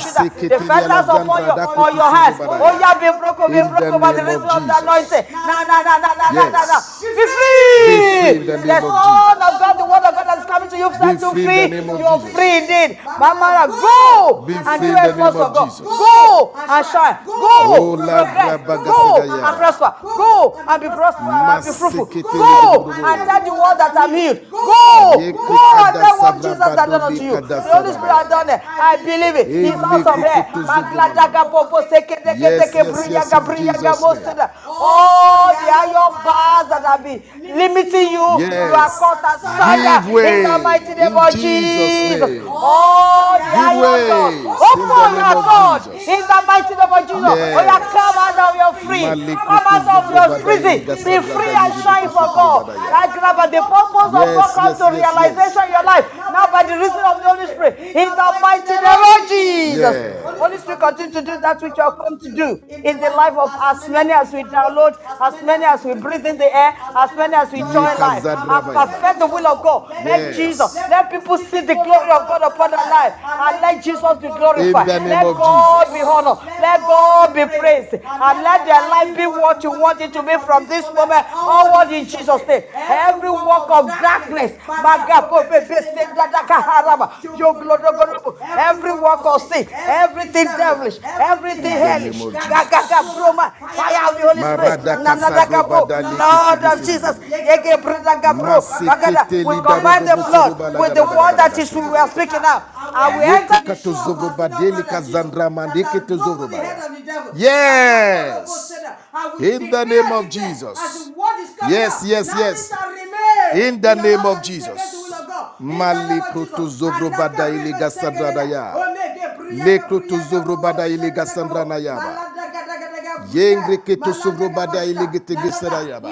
the fetters upon your on your hands, oh yeah, be broken, be broken by the reason of the anointing. No, no, no, no, no, no, no, no. Be free. The Son of God, the Word of God that is coming to you, set you free in free. the name of You're free indeed. Mama, go Be and do exploits of God. Jesus. Go and shine. Go. Oh, progress. Go and prosper. Go and be prosper and be fruitful. Go and tell the world that I'm healed. Go. Go and tell what Jesus has done unto you. The Holy Spirit has done it. I believe it. He's awesome here. kukutu Magladaga seke deke deke yes, bruyaga yes, in bruyaga Jesus' mostida. All oh, the iron bars that have been limiting you, Yes. you are cut asunder Give way in the mighty name in of Jesus' Jesus. name. Oh, oh the Give iron way door. in the Open your God in the mighty name of Jesus. Yes. Oh, yeah, come out of your free. Come out of your prison. Be free and shine for God. badai. Like grab at the purpose of God comes to realization in your life. Now by the reason of the Holy Spirit. In the mighty name of Jesus. Holy Spirit continue to do that which you have come to do in the life of as many as we download, as many as we breathe in the air, as many as we join life. And perfect the will of God. Let Yes. Jesus, let people see the glory of God upon their life. And let Jesus be glorified. In the name Let God Jesus. be honored. Let God be praised. And let their life be what you want it to be from this moment onward in Jesus' name. Every work of darkness, every work of sin, everything devilish, everything hellish, fire of the Holy Spirit, Marada Nanadaga, Bro, Lord of. Jesus, Yege, Bradaga, Bro, Bagada. Masikete we combine the lidabububu blood suruba with the word that we are speaking now. And we enter Yekakato zogobadeli kazandra mandeke to zogobaya. Yes. In the name of Jesus. Yes, yes, yes. In the name of Jesus. Malikroto zobrobada Yengra keto sovro bada ilegete gesera yaba.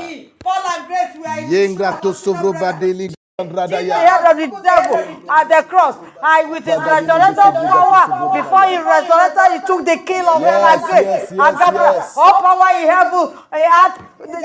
Yengra to sovro bada ilegete. Head of the devil at the cross. And with his resurrected power, before he resurrected, he took the kill of hell and Yes, grave. yes, And yes, yes. all power in heaven, he had,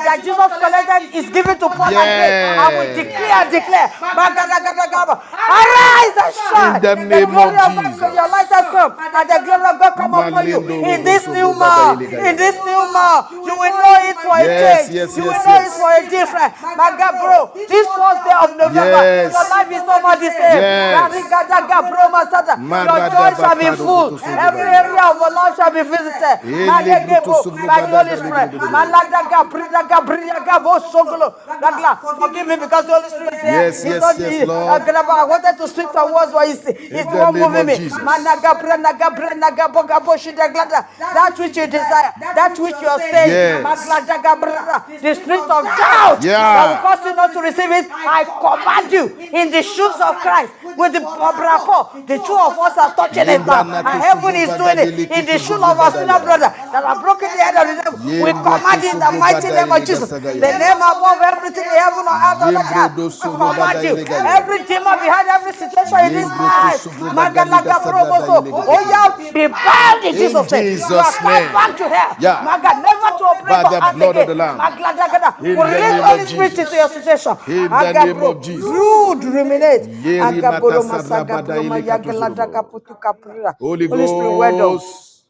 that Jesus collected is given to Paul and grave. And we Yes. declare and declare, Magadagadaga, arise and shine. In the name glory of of God, Jesus. your light has come, and the glory of God come upon you. In this new sobo month, in this new month, you will know it for a change. yes, You will yes, know yes. it for a different. Magabro, this first day of November, Yes. your life is over the same. Yes. Rarigadaga, bro, masata. Your Marada joy shall be bakado full. kutu sugu Every bada. area of your life shall be visited. Ele Magege, brutu bro, sugu By the bada Holy da Spirit. ligidi gudu. Maladaga, bridaga, bridaga, bo sogolo. Ragla, Forgive me because the Holy Spirit is here. Yes, It's yes, not yes, the- Lord. uh, Graba, I wanted to speak some words, but it's, it's In the the one name moving of me. Jesus. Managa, branaga, branaga, boga, bo, shida, glada. That which you desire, that which you are saying. Yes. Magladaga, brada. The spirit of doubt Yeah. that will cause you not to receive it. I command you in the shoes of Christ with the brapo. The two of us are touching it now. And heaven is doing it in the shoe of our senior brother that have broken the head of the devil. We command in the mighty name of Jesus. The name above everything in heaven or earth on the earth. We command you. Every demon behind every situation in this life. Magalaga iliga sagrada proboso. iliga Oh yeah, be bound in Jesus' name. You are back to hell. Yeah. Maga never to operate By the blood of the Lamb. Magladaga. In We the release Holy Spirit into your situation. In the name of Jesus. Brood, ruminate. Yeri Aga boro makasa masaga rabada bro ile mayagalada katusurubo. Holy Holy Spirit, well done. Ghost,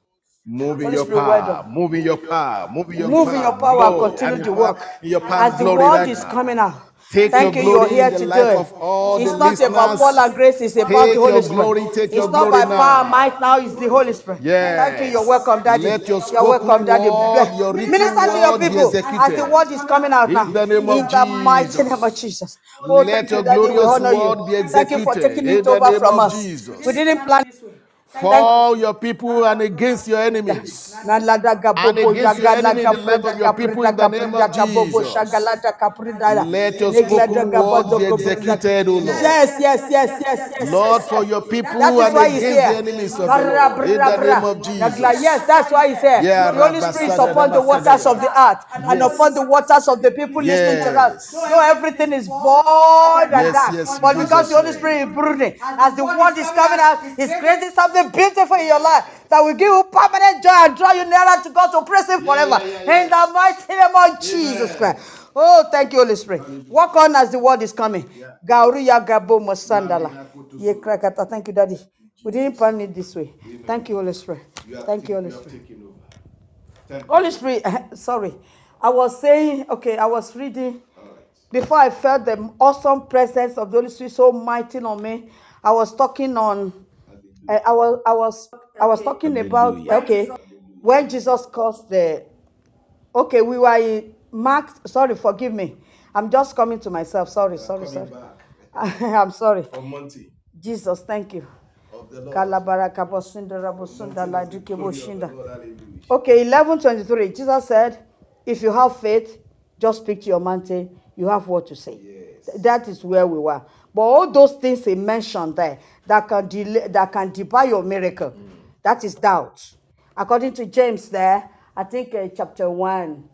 move in your power, move in your power, move in your Move power, in your power continue the work. in your power As the word is coming out. Take Thank your you, you're here to do it. It's not about. Paul and grace, it's about Take the Holy Spirit. glory, take It's your not glory by power and now. might now, it's the Holy Spirit. Thank you, you're welcome, Daddy. Let your You're welcome, Daddy. word, your Minister to your people as the word is coming out now. In the name of In the mighty name of Jesus. Oh, Let thank you, your. We glorious you. word be Thank you for executed. taking In it over from us. Jesus. We didn't plan For all your people and against your enemies. And against your enemy in the preda of your people in the name of Jesus. Let your spoken word be executed, O Lord. Yes, yes, yes, yes, yes. Lord, for your people That and against the enemies of the. In the name of Jesus. Yes, that's why he's here. Yeah, The Holy Spirit is upon the waters of the earth and Yes. upon the waters of the people listening to us. No, everything is void and yes, But because the Holy. Spirit is brooding, as the word is coming out, He's creating something beautiful in your life that will give you permanent joy and draw you nearer to God to praise Him forever. In the mighty name of Jesus Christ. Oh, thank you, Holy Spirit. Walk on as the word is coming. Gauriya Gabo Masandala. Ye krakata. Thank you, Daddy. We didn't plan it this way. Thank you, Holy Spirit. Thank you, Holy Spirit. Holy Spirit, sorry. I was saying, okay, I was reading before I felt the awesome presence of the Holy Spirit so mighty on me. I was talking on, I, I was, I was, I was talking about, Hallelujah. okay, when Jesus caused the, okay, we were in Mark, sorry, forgive me. I'm just coming to myself. Sorry, sorry, sorry. I'm sorry. Monty Jesus, thank you. of the Kalabaraka bosunda rabosunda ladike boshinda. Okay, 11:23. Jesus said, "If you have faith, just speak to your mountain, you have what to say. Th- That is where we were. But all those things he mentioned there that can delay, that can debar your miracle, that is doubt. According to James, there, I think uh, chapter one,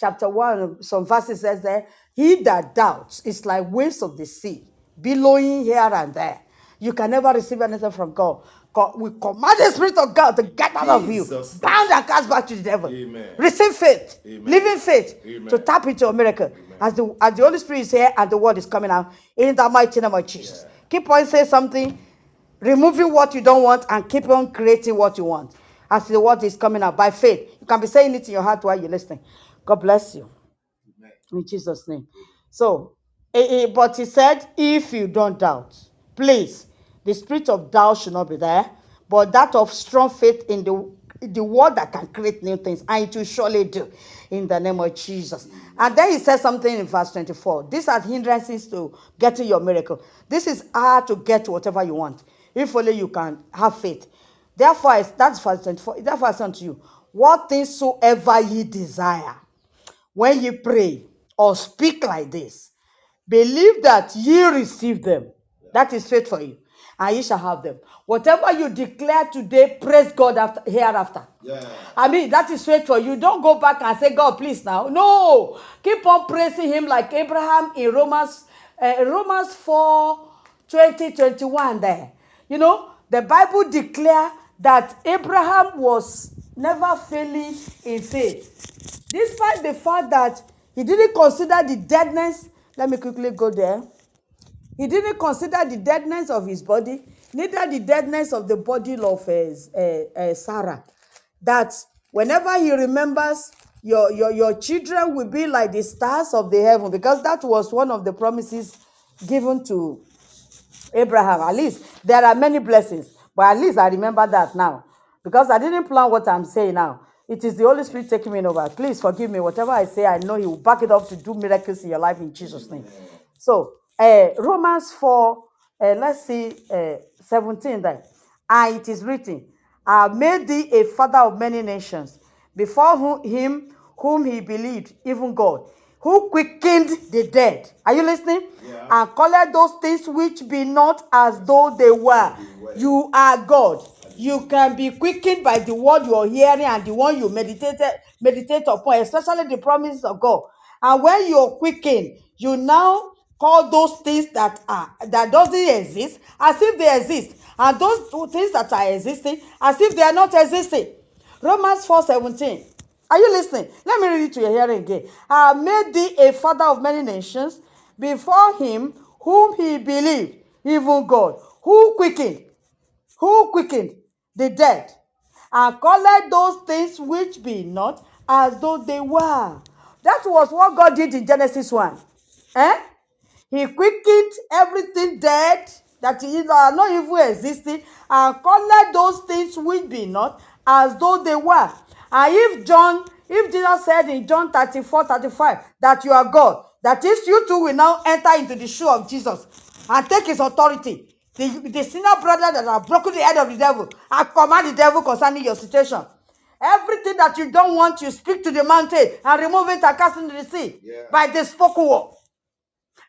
chapter 1, some verses says there, he that doubts is like waves of the sea, billowing here and there. You can never receive anything from God. We command the Spirit of God to get out of you, Jesus. bound and cast back to the devil. Amen. Receive faith, Amen. living faith Amen. to tap into a miracle. As the, as the Holy Spirit is here and the word is coming out in the mighty name of Jesus. Keep on saying something, removing what you don't want and keep on creating what you want. As the word is coming out by faith, you can be saying it in your heart while you're listening. God bless you in Jesus' name. So, eh, eh, but he said, if you don't doubt, please, the spirit of doubt should not be there, but that of strong faith in the the word that can create new things, and it will surely do in the name of Jesus. And then he says something in verse 24. These are hindrances to getting your miracle. This is hard to get whatever you want. If only you can have faith. Therefore, that's verse 24. Therefore, I say unto you, what things soever ye desire, when ye pray or speak like this, believe that ye receive them. That is faith for you, and ye shall have them. Whatever you declare today, praise God after hereafter. Yeah. I mean, that is faith for you. Don't go back and say, God, please now. No. Keep on praising Him like Abraham in Romans, uh, Romans 4 20, 21 there. You know, the Bible declare that Abraham was never failing in faith. Despite the fact that he didn't consider the deadness, let me quickly go there. He didn't consider the deadness of his body, neither the deadness of the body of uh, uh, Sarah. That whenever he remembers, your, your, your children will be like the stars of the heaven, because that was one of the promises given to Abraham. At least there are many blessings, but at least I remember that now because I didn't plan what I'm saying now. It is the Holy Spirit taking me over. Please forgive me. Whatever I say, I know He will back it up to do miracles in your life in Jesus' name. So, uh, Romans 4, uh, let's see, uh, 17 there. And it is written, I made thee a father of many nations, before whom, him whom he believed, even God, who quickened the dead. Are you listening? Yeah. And called those things which be not as though they were. You are God. You can be quickened by the word you are hearing and the one you meditated meditate upon, especially the promises of God. And when you're quickened, you now call those things that are that doesn't exist as if they exist, and those two things that are existing as if they are not existing. Romans 4 17. Are you listening? Let me read it to your hearing again. I made thee a father of many nations before him whom he believed, even God, who quickened, who quickened the dead, and called those things which be not as though they were. That was what God did in Genesis 1. Eh? He quickened everything dead that is are not even existing and called those things which be not as though they were. And if John, if Jesus said in John 34, 35 that you are God, that is, you too will now enter into the shoe of Jesus and take his authority. The, the sinner brother that have broken the head of the devil, I command the devil concerning your situation. Everything that you don't want, you speak to the mountain and remove it and cast into the sea Yeah. by the spoken word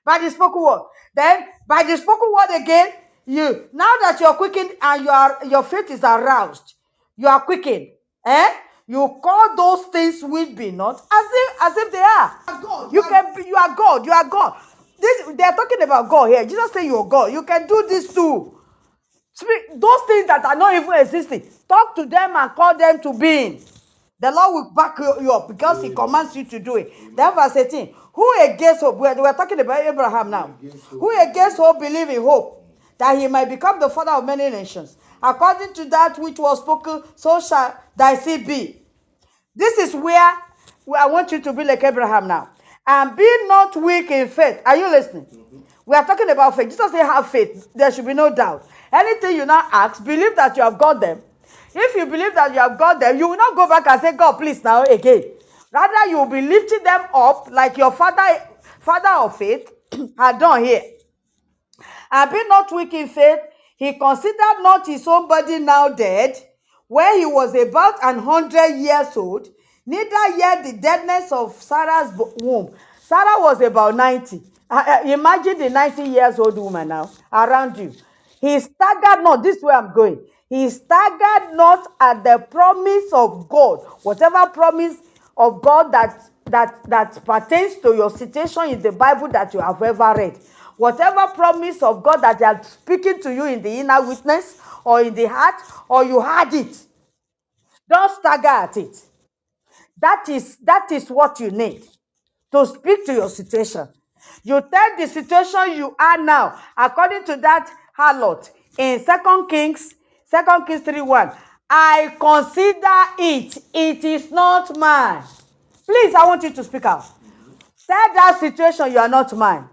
by the spoken word. Then by the spoken word again, you now that you're quickened and you are your faith is aroused, you are quickened. Eh? You call those things which be not as if as if they are. God, You you are- can be, you are God, you are God. This they are talking about God here. Jesus said you are God. You can do this too. Speak those things that are not even existing. Talk to them and call them to being. The Lord will back you up because He commands you to do it. Then verse 18. Who against hope? We're, we're talking about Abraham now. Who against hope believe in hope that he might become the father of many nations. According to that which was spoken, so shall thy seed be. This is where, where I want you to be like Abraham now. And be not weak in faith. Are you listening? We are talking about faith. Jesus said, have faith. There should be no doubt. Anything you now ask, believe that you have got them. If you believe that you have got them, you will not go back and say, God, please now again. Rather, you will be lifting them up like your father, father of faith had done here. And be not weak in faith, he considered not his own body now dead, when he was about an hundred years old, neither yet the deadness of Sarah's womb. Sarah was about 90. Uh, uh, imagine the 90 years old woman now around you. He staggered not. This is where I'm going. He staggered not at the promise of God. Whatever promise of God that that that pertains to your situation in the Bible that you have ever read. Whatever promise of God that they are speaking to you in the inner witness or in the heart, or you had it, don't stagger at it. That is that is what you need to speak to your situation. You tell the situation you are now, according to that harlot in Second Kings, Second Kings 3 1. I consider it, it is not mine. Please, I want you to speak out. Tell that situation you are not mine.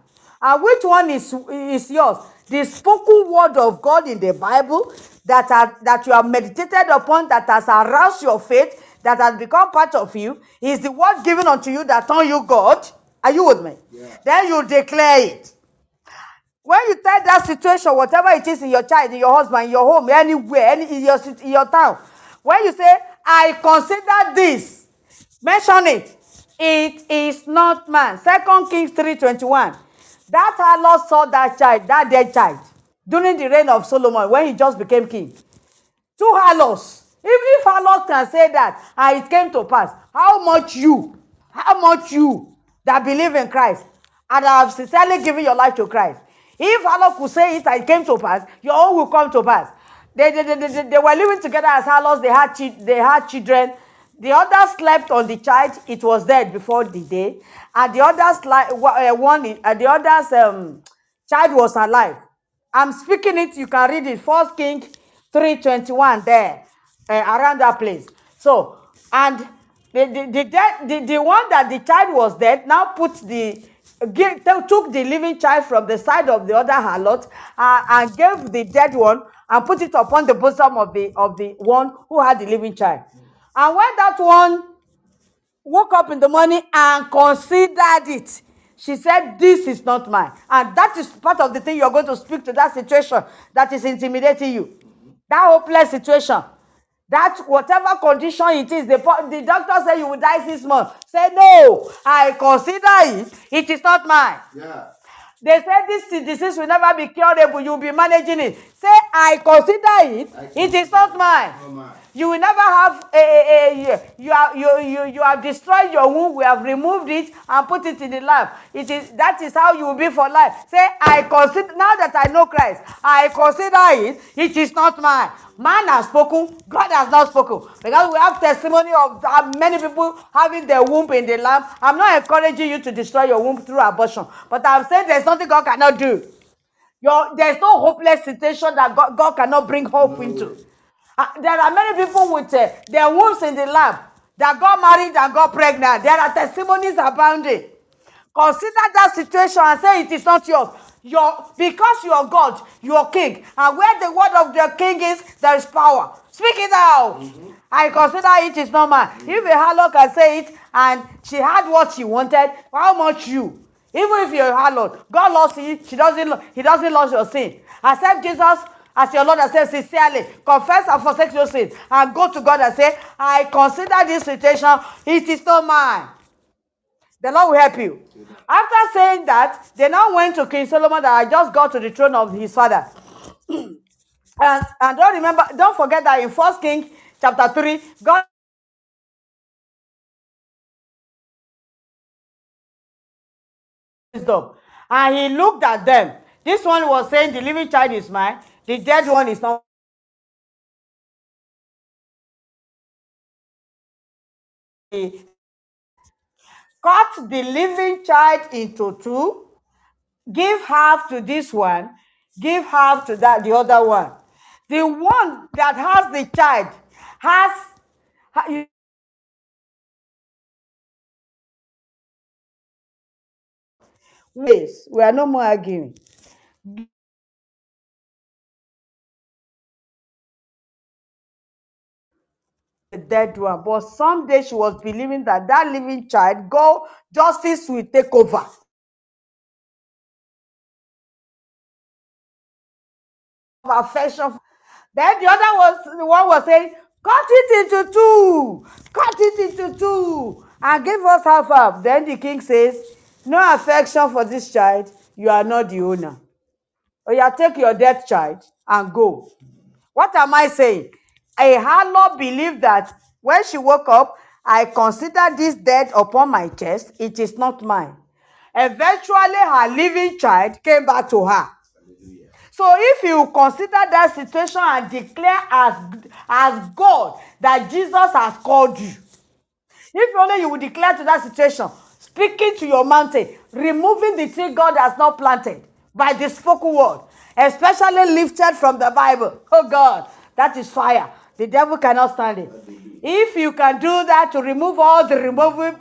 And which one is, is yours? The spoken word of God in the Bible that, are, that you have meditated upon, that has aroused your faith, that has become part of you, is the word given unto you that on you God. Are you with me? Yeah. Then you declare it. When you tell that situation, whatever it is in your child, in your husband, in your home, anywhere, any, in, your, in your town, when you say, I consider this, mention it. It is not man. Second Kings 3.21. That harlot saw that child, that dead child, during the reign of Solomon, when he just became king. Two harlots. Even if harlots can say that, and it came to pass, how much you, how much you that believe in Christ and have sincerely given your life to Christ, if harlot could say it and it came to pass, your own will come to pass. They, they, they, they, they were living together as harlots, they had, they had children. The other slept on the child, it was dead before the day. And the other sli- wa- uh, one, uh, the other's um, child was alive. I'm speaking it, you can read it. First King 321 there, uh, around that place. So, and the, the, the, the, the one that the child was dead now put the, give, took the living child from the side of the other harlot uh, and gave the dead one and put it upon the bosom of the, of the one who had the living child. And when that one woke up in the morning and considered it. She said, This is not mine. And that is part of the thing you're going to speak to that situation that is intimidating you. That hopeless situation. That whatever condition it is, the, the doctor said you will die six months. Say, No, I consider it. It is not mine. Yeah. They said this disease will never be curable. You'll be managing it. Say, I consider it. I It is not mine. Not mine. You will never have a, a, a you have you, you you have destroyed your womb. We have removed it and put it in the lab. It is that is how you will be for life. Say, I consider now that I know Christ, I consider it. It is not mine. Man has spoken, God has not spoken. Because we have testimony of many people having their womb in the lab. I'm not encouraging you to destroy your womb through abortion, but I'm saying there's something God cannot do. Your, there's no hopeless situation that God, God cannot bring hope into. Uh, there are many people with uh, their wombs in the lab that got married and got pregnant. There are testimonies abounding. Consider that situation and say it is not yours. Your, because you are God, you are king. And where the word of the king is, there is power. Speak it out. I consider it is not mine. If a harlot can say it and she had what she wanted, how much you? Even if you're a harlot, God loves you. She doesn't. He doesn't love your sin. Accept Jesus as your Lord and Savior sincerely. Confess and forsake your sin, and go to God and say, "I consider this situation. It is not mine." The Lord will help you. After saying that, they now went to King Solomon that I just got to the throne of his father. and, and don't remember, don't forget that in First King chapter 3, God wisdom. And he looked at them. This one was saying, The living child is mine, the dead one is not. Cut the living child into two, give half to this one, give half to that the other one. The one that has the child has ha-. We are no more arguing. The dead one, but someday she was believing that that living child, God, justice will take over. Affection. Then the other was the one was saying, Cut it into two. Cut it into two. And give us half half. Then the king says, No affection for this child. You are not the owner. Oh, or you take your dead child and go. What am I saying? A harlot believed that when she woke up, I consider this death upon my chest. It is not mine. Eventually, her living child came back to her. So if you consider that situation and declare as, as God that Jesus has called you, if only you will declare to that situation, speaking to your mountain, removing the tree God has not planted by the spoken word, especially lifted from the Bible. Oh God, that is fire. The devil cannot stand it. If you can do that to remove all the removable,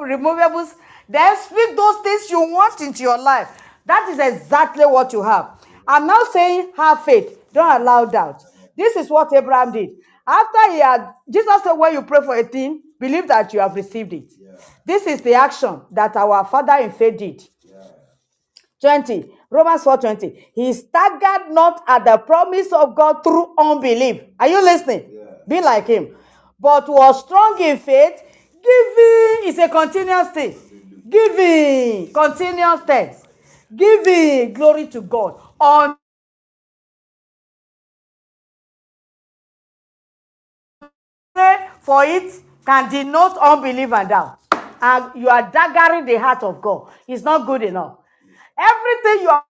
removables, then speak those things you want into your life. That is exactly what you have. I'm now saying have faith. Don't allow doubt. This is what Abraham did. After he had, Jesus said, when you pray for a thing, believe that you have received it. This is the action that our father in faith did. 20 romans 4:20. he staggered not at the promise of god through unbelief. Are you listening? Be like him. But was strong in faith giving is a continuous thing. Giving continuous tense giving glory to god. On for it can denote unbelief and doubt. And you are daggering the heart of god. It's not good enough everything you are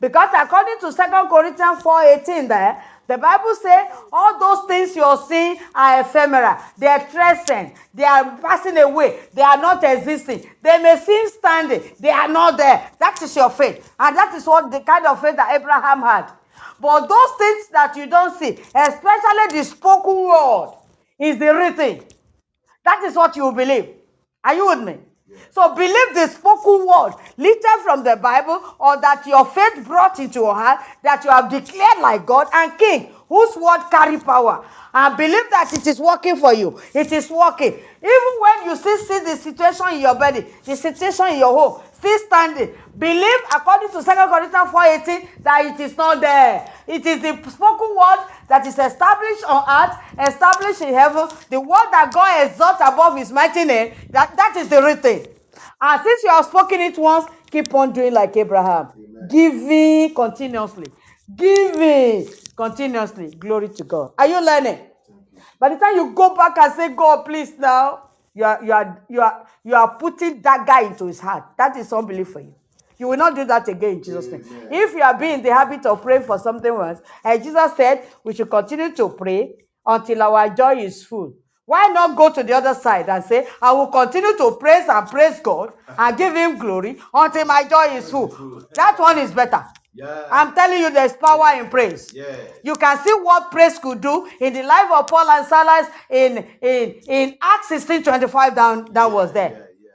Because according to Second Corinthians 4:18 there, the Bible says all those things you're seeing are ephemeral, they are transient, they are passing away, they are not existing. They may seem standing, they are not there. That is your faith. And that is what the kind of faith that Abraham had. But those things that you don't see, especially the spoken word, is the written. That is what you believe. Are you with me? So believe the spoken word lifted from the Bible or that your faith brought into your heart that you have declared like God and King, whose word carry power. And believe that it is working for you. It is working. Even when you still see the situation in your body, the situation in your home, still standing. Believe according to 2 Corinthians 4:18 that it is not there. It is the spoken word that is established on earth, established in heaven, the word that God exalts above his mighty name, that, that is the written. And since you have spoken it once, keep on doing like Abraham. Giving continuously. Giving continuously. Glory to God. Are you learning? By the time you go back and say, God, please now, you are you are you are you are putting that guy into his heart. That is unbelief for you. You will not do that again in Jesus' name. If you are being in the habit of praying for something once, and Jesus said we should continue to pray until our joy is full. Why not go to the other side and say, I will continue to praise and praise God and give him glory until my joy is full? That one is better. Yeah. I'm telling you, there's power in praise. Yeah. You can see what praise could do in the life of Paul and Silas in, in, in Acts 16 25 down, that was there. Yeah, yeah.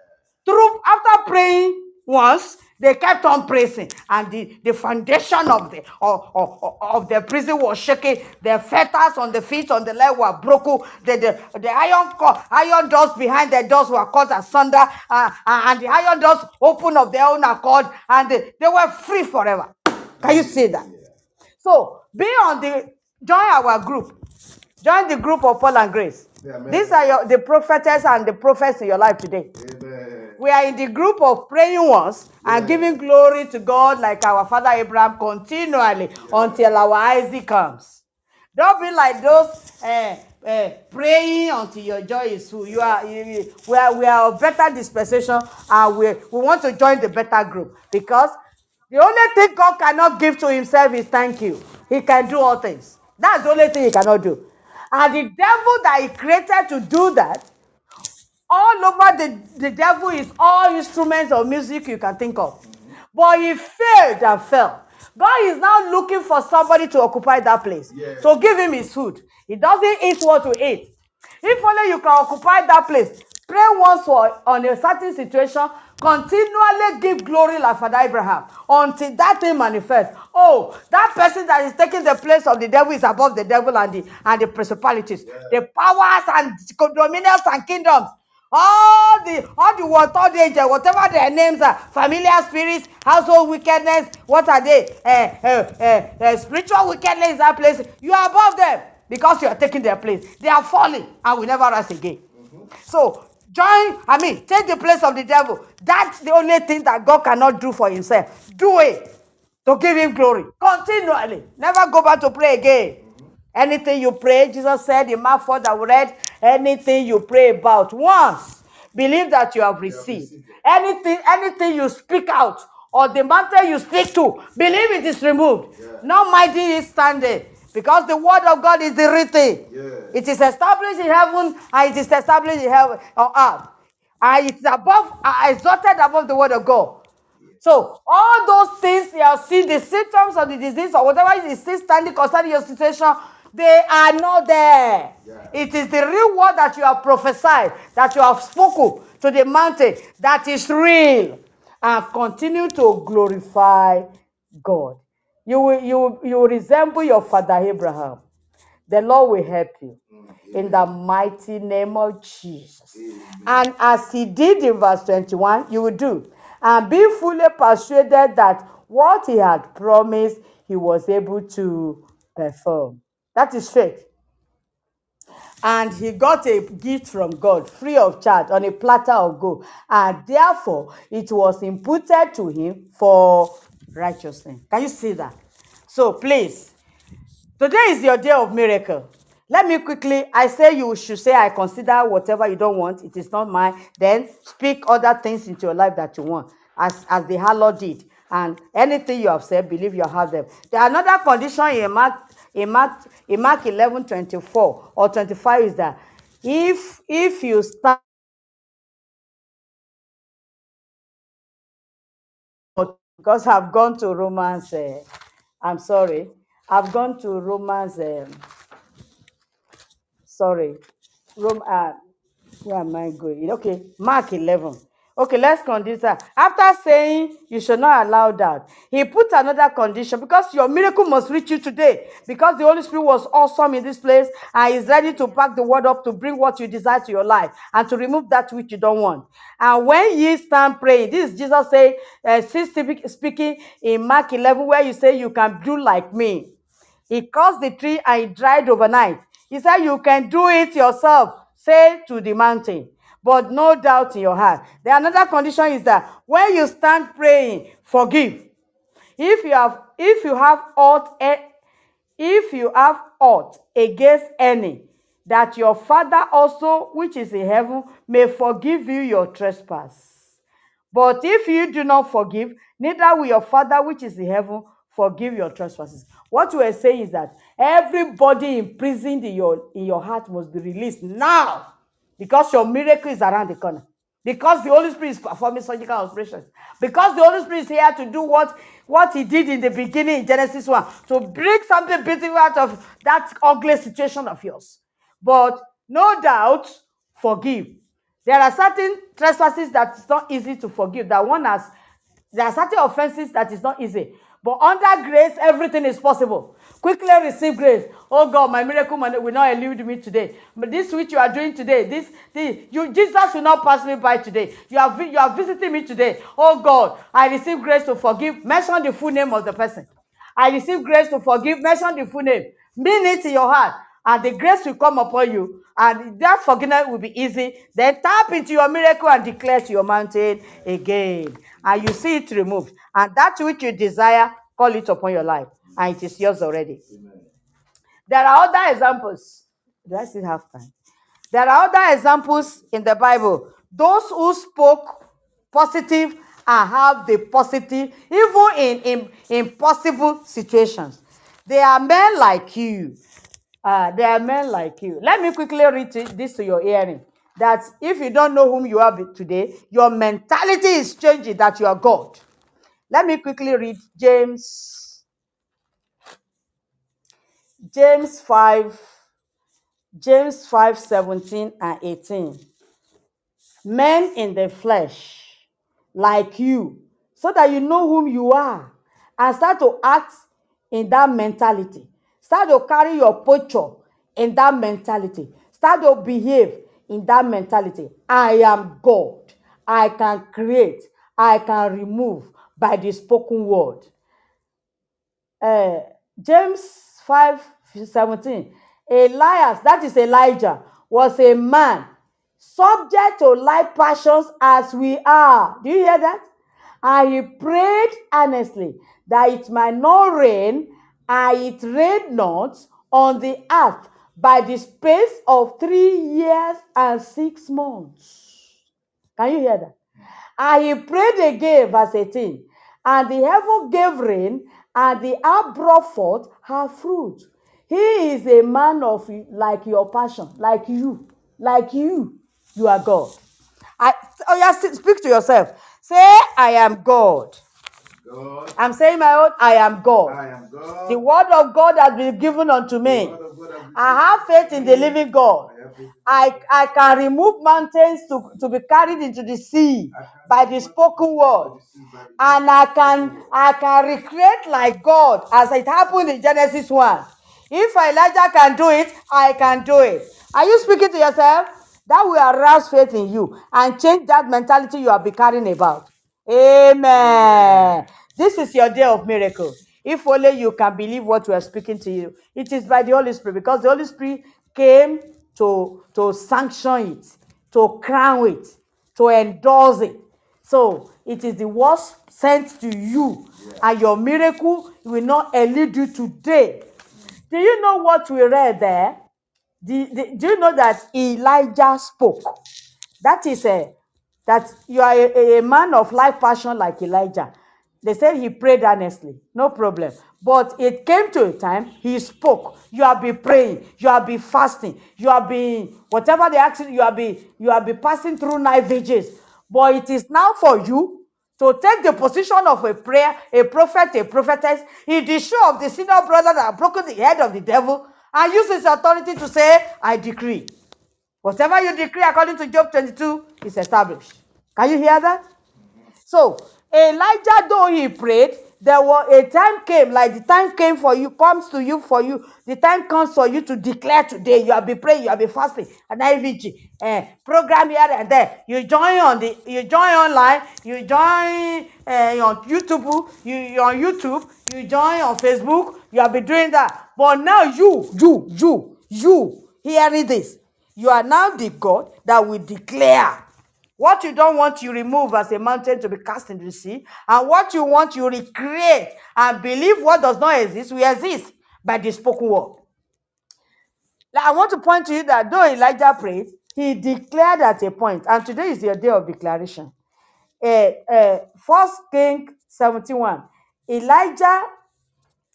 Through after praying once, they kept on praising, and the, the foundation of the of, of, of the prison was shaking. The fetters on the feet, on the leg were broken. The, the, the iron iron doors behind the doors were cut asunder, uh, and the iron doors opened of their own accord, and they, they were free forever. Can you see that? So be on the join our group. Join the group of Paul and Grace. Amen. These are your, the prophetess and the prophets in your life today. Amen. We are in the group of praying ones and giving glory to God like our father Abraham continually until our Isaac comes. Don't be like those uh, uh, praying until your joy is full. You are, you, you- we are, we are of better dispensation and we, we want to join the better group because the only thing God cannot give to himself is thank you. He can do all things. That's the only thing he cannot do. And the devil that he created to do that all over the, the devil is all instruments of music you can think of. But he failed and fell. God is now looking for somebody to occupy that place. So give him his food. He doesn't eat what to eat. If only you can occupy that place, pray once for on a certain situation, continually give glory like Father Abraham until that thing manifests. Oh, that person that is taking the place of the devil is above the devil and the and the principalities, the powers and dominions and kingdoms all the all the what all the angels, whatever their names are, familiar spirits, household wickedness, what are they? Uh, uh, uh, spiritual wickedness in that place. You are above them because you are taking their place. They are falling and will never rise again. So join, I mean, take the place of the devil. That's the only thing that God cannot do for himself. Do it to give him glory continually. Never go back to pray again. Anything you pray, Jesus said in Mark 4 that we read, anything you pray about once, believe that you have received. Anything, anything you speak out or the matter you speak to, believe it is removed. No mighty is standing. Because the word of God is the written. It is established in heaven and it is established in heaven on earth. And it's above, uh, exalted above the word of God. So all those things you have seen, the symptoms of the disease or whatever is still standing concerning your situation, they are not there. It is the real word that you have prophesied, that you have spoken to the mountain, that is real, and continue to glorify God. You will, you, will- you will resemble your father Abraham. The Lord will help you mm-hmm. in the mighty name of Jesus. And as he did in verse 21, you will do. And be fully persuaded that what he had promised, he was able to perform. That is faith. And he got a gift from God free of charge on a platter of gold. And therefore, it was imputed to him for righteousness. Can you see that? So please, Today is your day of miracle. Let me quickly, I say you should say, I consider whatever you don't want, it is not mine. Then speak other things into your life that you want, as, as the harlot did. And anything you have said, believe you have them. There another condition in Mark, in Mark, in Mark 11, 24 or 25 is that if if you stand because I've gone to Romans, uh, I'm sorry, I've gone to Romans. Um, sorry, Rome, uh, where am I going? Okay, Mark 11. Okay, let's consider. After saying you should not allow that, he put another condition because your miracle must reach you today. Because the Holy Spirit was awesome in this place and is ready to pack the word up to bring what you desire to your life and to remove that which you don't want. And when ye stand praying, this is Jesus say, uh, speaking in Mark 11, where you say you can do like me. He caused the tree and it dried overnight. He said, You can do it yourself. Say to the mountain, but no doubt in your heart. The another condition is that when you stand praying, forgive. If you have if you have aught if you have aught against any, that your Father also which is in heaven may forgive you your trespass. But if you do not forgive, neither will your Father which is in heaven forgive your trespasses. What we are saying is that everybody imprisoned in your, in your heart must be released now because your miracle is around the corner. Because the Holy Spirit is performing surgical operations. Because the Holy Spirit is here to do what, what He did in the beginning in Genesis 1 to bring something beautiful out of that ugly situation of yours. But no doubt, forgive. There are certain trespasses that is not easy to forgive. That one has there are certain offenses that is not easy. But under grace, everything is possible. Quickly receive grace. Oh God, my miracle will not elude me today. But this which you are doing today, this, this you Jesus will not pass me by today. You are you are visiting me today. Oh God, I receive grace to forgive. Mention the full name of the person. I receive grace to forgive. Mention the full name. Mean it in your heart and the grace will come upon you, and that forgiveness will be easy. Then tap into your miracle and declare to your mountain again, and you see it removed. And that which you desire, call it upon your life, and it is yours already. There are other examples. Do I still have time? There are other examples in the Bible. Those who spoke positive and have the positive, even in, in impossible situations. They are men like you. Uh, are men like you. Let me quickly read this to your hearing. That if you don't know whom you are today, your mentality is changing that you are God. Let me quickly read James, James 5, James 5, 17 and 18. men in the flesh like you so that you know whom you are and start to act in that mentality start to carry your posture in that mentality start to behave in that mentality. I am God. I can create. I can remove by the spoken word. Uh, James 5 17. Elias, that is Elijah, was a man subject to like passions as we are. Do you hear that? And he prayed earnestly that it might not rain, and it rained not on the earth by the space of three years and six months. Can you hear that? And he prayed again, verse 18. And the heaven gave rain, and the earth brought forth her fruit. He is a man of like your passion, like you, like you. You are God. I, oh, yeah, speak to yourself. Say, I am God. God, I'm saying my own, I am God. I am God. The word of God has been given unto me. The word of God has been I have faith in the living God. I. I, I can remove mountains to, to be carried into the sea by the spoken word. And I can I can recreate like God as it happened in Genesis 1. If Elijah can do it, I can do it. Are you speaking to yourself? That will arouse faith in you and change that mentality you have been carrying about. Amen. This is your day of miracle. If only you can believe what we are speaking to you. It is by the Holy Spirit because the Holy Spirit came to, to sanction it, to crown it, to endorse it. So it is the word sent to you, and your miracle will not elude you today. Do you know what we read there? The, the, do you know that Elijah spoke? That is a that you are a, a man of life passion like Elijah. They said he prayed earnestly, no problem. But it came to a time he spoke. You have been praying, you have been fasting, you have been whatever the ask you, have been you have been passing through night vigils. But it is now for you to take the position of a prayer, a prophet, a prophetess, in the show of the senior brother that broken the head of the devil, and use his authority to say, I decree. Whatever you decree according to Job 22 is established. Can you hear that? So Elijah, though he prayed, there was a time came, like the time came for you, comes to you for you. The time comes for you to declare today. You have been praying, you have been fasting, and IVG, eh, program here and there. You join on the, you join online, you join eh, on YouTube, you on YouTube, you join on Facebook. You have been doing that, but now you, you, you, you hearing this, you are now the God that will declare what you don't want, you remove as a mountain to be cast into the sea. And what you want, you recreate and believe what does not exist will exist by the spoken word. Now, I want to point to you that though Elijah prayed, he declared at a point, and today is your day of declaration. Uh, uh, First King 71. Elijah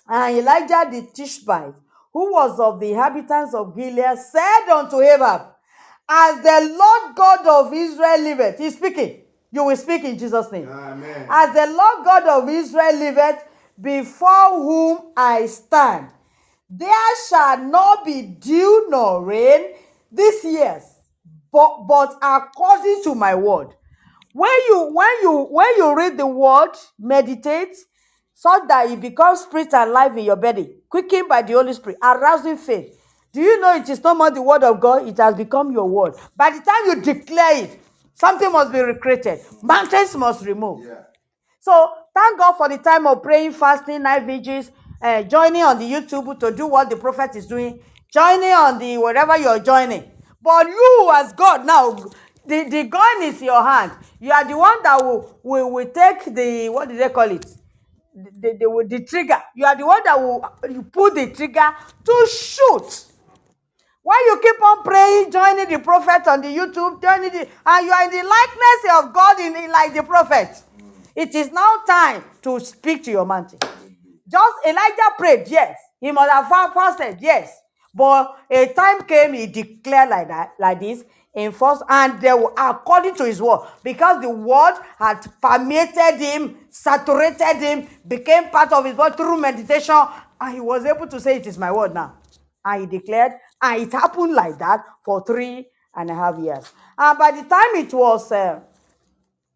and Elijah the Tishbite, who was of the inhabitants of Gilead, said unto Ahab, As the Lord God of Israel liveth, he's speaking. You will speak in Jesus' name. Amen. As the Lord God of Israel liveth, before whom I stand, there shall not be dew nor rain this year, but, but according to my word. When you when you when you read the word, meditate, so that it becomes spirit and life in your body, quickened by the Holy Spirit, arousing faith. Do you know it is no more the word of God? It has become your word. By the time you declare it, something must be recreated. Mountains must remove. Yeah. So thank God for the time of praying, fasting, night vigils, uh, joining on the YouTube to do what the prophet is doing, joining on the wherever you're joining. But you, as God, now the, the gun is your hand. You are the one that will, will, will take the what do they call it? The, the, the, the trigger. You are the one that will you pull the trigger to shoot. Why you keep on praying, joining the prophet on the YouTube, joining the, and you are in the likeness of God in, in like the prophet. It is now time to speak to your mountain. Just Elijah prayed, yes. He must have fasted, yes. But a time came, he declared like that, like this, in first, and they were according to his word, because the word had permeated him, saturated him, became part of his word through meditation, and he was able to say, It is my word now. And he declared, and it happened like that for three and a half years. And by the time it was uh,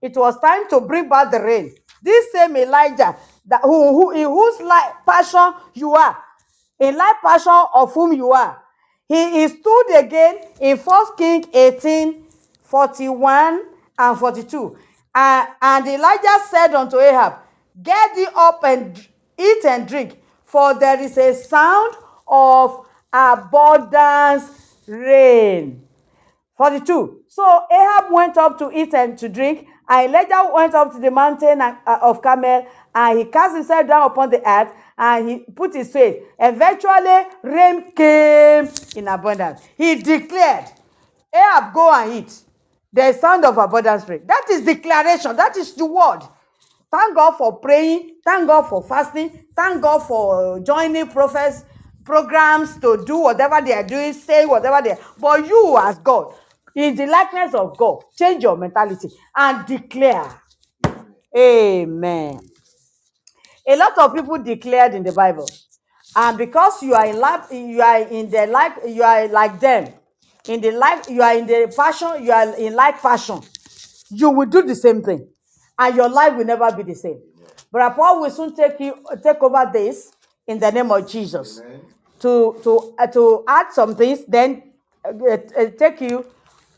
it was time to bring back the rain. This same Elijah, that who, who in whose life passion you are, in life passion of whom you are, He, he stood again in 1 King 18, 41 and 42. Uh, and Elijah said unto Ahab, Get thee up and eat and drink, for there is a sound of abundance rain. 42. So Ahab went up to eat and to drink, and Elijah went up to the mountain uh, of Carmel, and he cast himself down upon the earth, and he put his faith. Eventually, rain came in abundance. He declared, Ahab, go and eat. The sound of abundance rain. That is declaration. That is the word. Thank God for praying. Thank God for fasting. Thank God for joining prophets programs to do whatever they are doing, say whatever they are. But you, as God, in the likeness of God, change your mentality and declare. Amen. A lot of people declared in the Bible, and because you are in life, you are in the like, you are like them. In the life, you are in the fashion, you are in like fashion you will do the same thing and your life will never be the same but paul will soon take you take over this in the name of jesus to to uh, to add some things then uh, uh, take you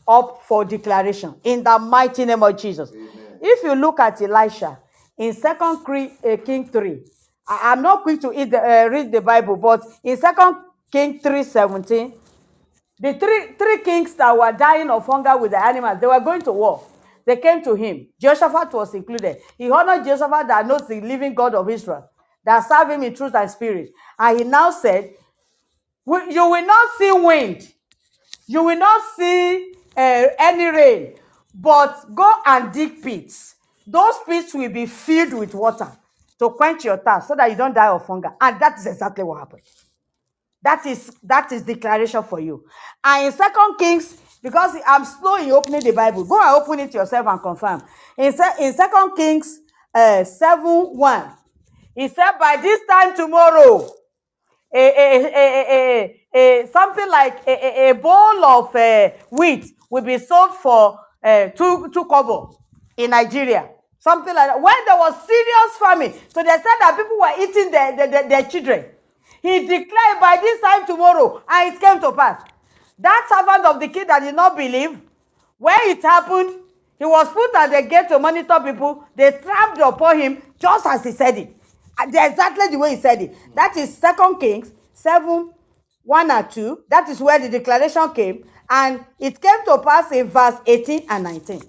up for declaration in the mighty name of jesus if you look at elisha in second uh, king 3 I- i'm not quick to eat the, uh, read the bible but in second king 3 17 the three, three kings that were dying of hunger with the animals, they were going to war. They came to him. Jehoshaphat was included. He honored Jehoshaphat that knows the living God of Israel, that serve him in truth and spirit. And he now said, You will not see wind, you will not see uh, any rain, but go and dig pits. Those pits will be filled with water to quench your thirst so that you don't die of hunger. And that is exactly what happened. That is that is declaration for you. And in Second Kings, because I'm slow in opening the Bible, go and open it yourself and confirm. In, in Second Kings uh, 7 1, he said, By this time tomorrow, a, a, a, a, something like a, bowl of uh, wheat will be sold for uh, two, two kobo in Nigeria. Something like that. When there was serious famine, so they said that people were eating their, their, their, children. He declared by this time tomorrow, and it came to pass. That servant of the king that did not believe, when it happened, he was put at the gate to monitor people. They tramped upon him just as he said it. Uh, and Exactly the way he said it. That is Second Kings 7 1 and 2. That is where the declaration came. And it came to pass in verse 18 and 19.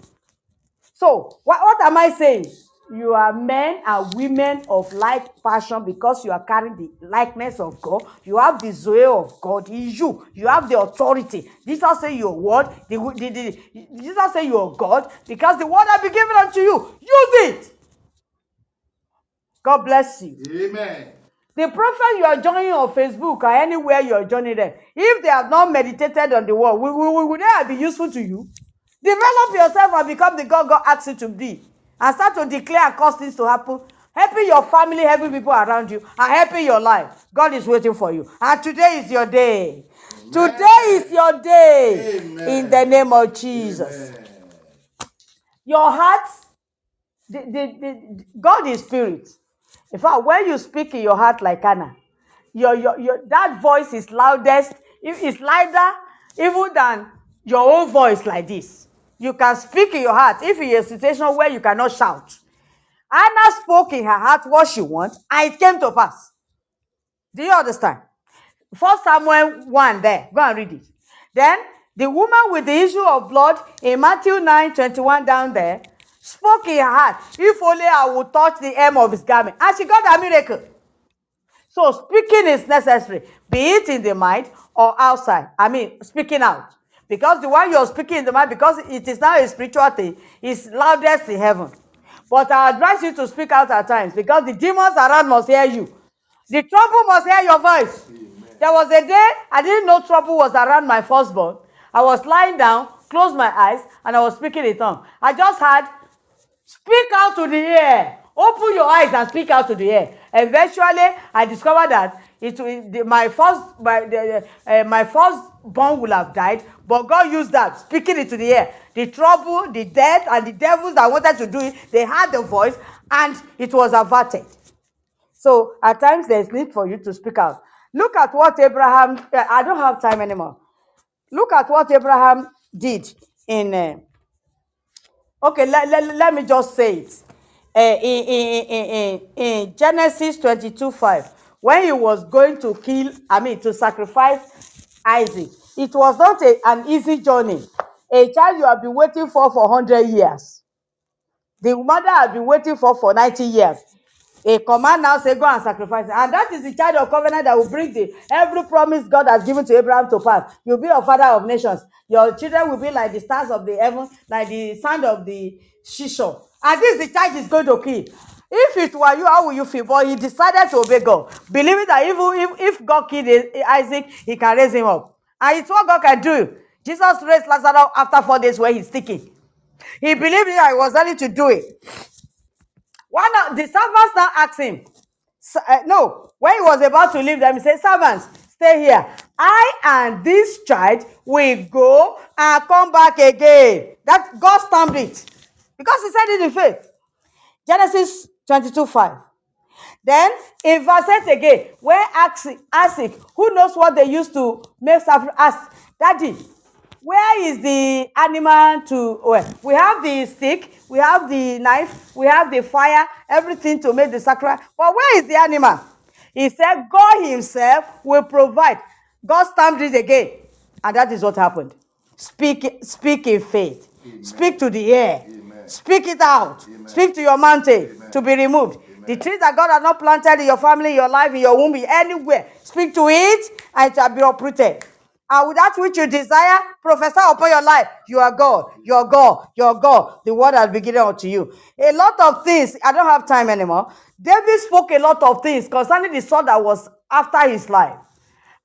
So, what, what am I saying? You are men and women of like passion because you are carrying the likeness of God. You have the Zoe of God in you. You have the authority. Jesus say your word. The, the, the, Jesus say you are God because the word has been given unto you. Use it. God bless you. Amen. The prophet you are joining on Facebook or anywhere you are joining them, if they have not meditated on the word, will, will, will, they be useful to you? Develop yourself and become the God God asks you to be. And start to declare and cause things to happen. Helping your family, helping people around you, and helping your life. God is waiting for you. And today is your day. Today is your day. Amen. In the name of Jesus. Amen. Your heart, the, the, the, God is spirit. In fact, when you speak in your heart like Anna, your, your, your, that voice is loudest, it's louder even than your own voice like this. You can speak in your heart if you're in a situation where you cannot shout. Anna spoke in her heart what she wants, and it came to pass. Do you understand? First Samuel 1 there. Go and read it. Then the woman with the issue of blood in Matthew 9 21 down there spoke in her heart, if only I would touch the hem of his garment. And she got a miracle. So speaking is necessary, be it in the mind or outside. I mean, speaking out. Because the one you're speaking in the mind, because it is now a spiritual thing, is loudest in heaven. But I advise you to speak out at times because the demons around must hear you. The trouble must hear your voice. There was a day I didn't know trouble was around my firstborn. I was lying down, closed my eyes, and I was speaking in tongue. I just had Speak out to the air. Open your eyes and speak out to the air. Eventually, I discovered that it the, my first my the, uh, my first born will have died, but God used that speaking it to the air. The trouble, the death, and the devils that wanted to do it, they had the voice, and it was averted. So at times there is need for you to speak out. Look at what Abraham, uh, I don't have time anymore. Look at what Abraham did in, uh, okay, let, let, let me just say it. Uh, in, in, in, in, Genesis 22 5, when he was going to kill, I mean, to sacrifice Isaac, it was not a, an easy journey. A child you have been waiting for for 100 years. The mother had been waiting for for 90 years. A command now say, Go and sacrifice. And that is the child of covenant that will bring the every promise God has given to Abraham to pass. You'll be a father of nations. Your children will be like the stars of the heaven, like the sand of the seashore. And this the child is going to kill. If it were you, how will you feel? But he decided to obey God, believing that even if, if God killed Isaac, he can raise him up. And it's what God can do. Jesus raised Lazarus after four days where he's sticking. He believed that he was ready to do it. One of the servants now asked him, "S- uh, no, when he was about to leave them, he said, Servants, stay here. I and this child will go and come back again. That God stamped it. Because he said it in faith. Genesis 22 5. Then in verse 8 again, where Isaac, Isaac, who knows what they used to make sacrifice, asked, Daddy, where is the animal to well, we have the stick, we have the knife, we have the fire, everything to make the sacrifice. But where is the animal? He said, God Himself will provide. God stamped it again. And that is what happened. Speak, speak in faith. Speak to the air. Speak it out. Speak to your mountain to be removed. The trees that God has not planted in your family, in your life, in your womb, anywhere, speak to it and it shall be uprooted. And with that which you desire, prophesy upon your life. You are God. You are God. God. The word has been given unto you. A lot of things, I don't have time anymore. David spoke a lot of things concerning the sword that was after his life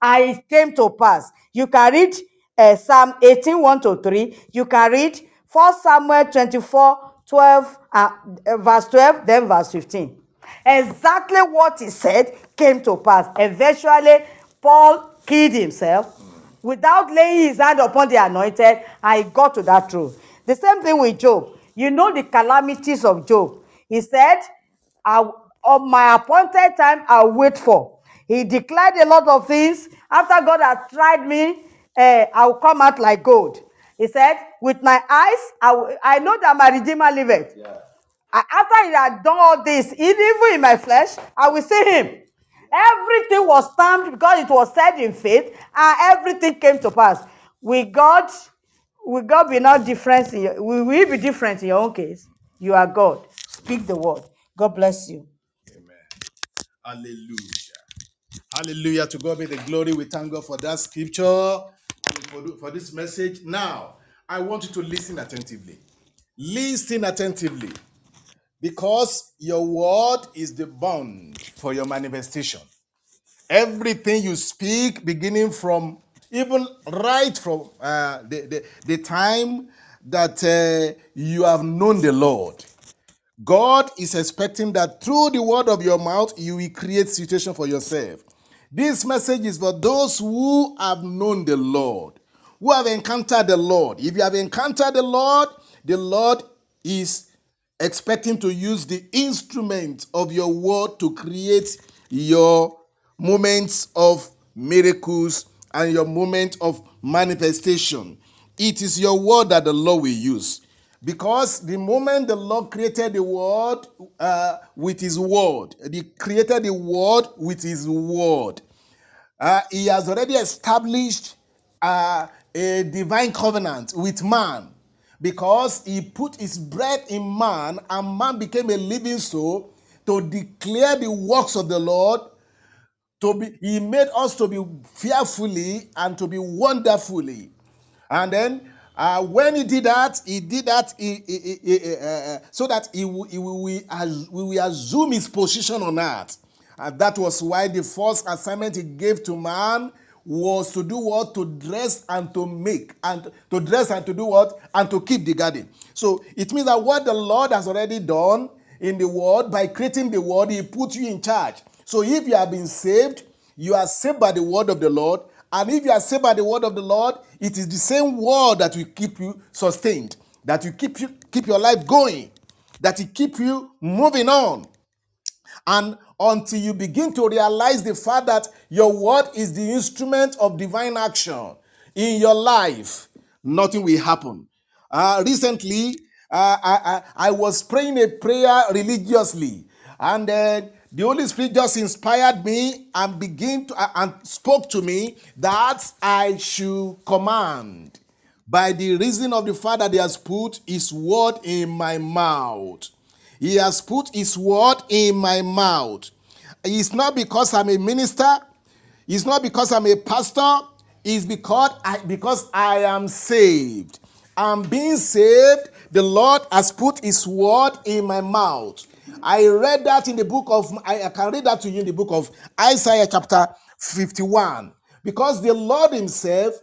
and it came to pass. You can read uh, Psalm 18, 1 to 3. You can read 1 Samuel 24, 12, uh, uh, verse 12, then verse 15. Exactly what he said came to pass. Eventually, Paul killed himself without laying his hand upon the anointed, I got to that truth. The same thing with Job. You know the calamities of Job. He said, on my appointed time, I'll wait for. He declared a lot of things. After God had tried me, eh, I'll come out like gold. He said, With my eyes, I, will- I know that my Redeemer liveth. I- After he had done all this, even in my flesh, I will see him. Everything was stamped because it was said in faith, and everything came to pass. With God, will God be not different? In your, will we be different in your own case? You are God. Speak the word. God bless you. Amen. Hallelujah. Hallelujah. To God be the glory. We thank God for that scripture, for this message. Now, I want you to listen attentively. Listen attentively. Because your word is the bond for your manifestation. Everything you speak, beginning from even right from uh, the, the, the time that uh, you have known the Lord, God is expecting that through the word of your mouth, you will create situation for yourself. This message is for those who have known the Lord, who have encountered the Lord. If you have encountered the Lord, the Lord is expecting to use the instrument of your word to create your moments of miracles and your moment of manifestation. It is your word that the Lord will use. Because the moment the Lord created the world uh, with His word, He created the world with His word. Uh, he has already established uh, a divine covenant with man because he put his breath in man and man became a living soul to declare the works of the Lord. To be, he made us to be fearfully and to be wonderfully. And then uh, when he did that, he did that he- he- he- uh, uh, so that he, we we assume his position on earth. And that was why the first assignment he gave to man was to do what? To dress and to make. And to dress and to do what? And to keep the garden. So it means that what the Lord has already done in the world, by creating the world, he put you in charge. So if you have been saved, you are saved by the word of the Lord. And if you are saved by the word of the Lord, it is the same word that will keep you sustained, that will keep you keep your life going, that will keep you moving on. And until you begin to realize the fact that your word is the instrument of divine action in your life, nothing will happen. Uh, recently, uh, I, I, I was praying a prayer religiously, and the Holy Spirit just inspired me and began to uh, and spoke to me that I should command by the reason of the fact that He has put His word in my mouth. He has put His word in my mouth. It's not because I'm a minister. It's not because I'm a pastor. It's because I, because I am saved. I'm being saved. The Lord has put His word in my mouth. I read that in the book of, I, I can read that to you in the book of Isaiah chapter 51. Because the Lord Himself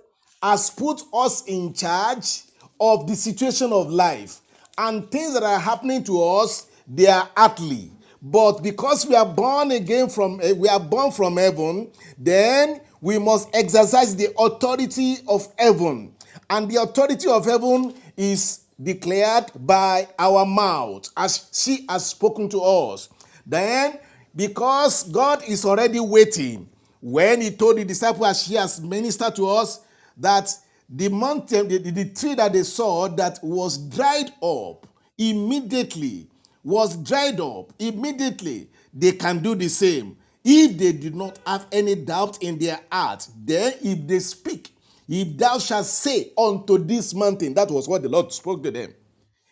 has put us in charge of the situation of life. And things that are happening to us, they are earthly. But because we are born again from eh, we are born from heaven, then we must exercise the authority of heaven. And the authority of heaven is declared by our mouth as she has spoken to us. Then, because God is already waiting, when He told the disciples, as she has ministered to us, that the mountain, the, the tree that they saw that was dried up immediately, was dried up immediately, they can do the same. If they do not have any doubt in their heart, then if they speak, if thou shalt say unto this mountain, that was what the Lord spoke to them.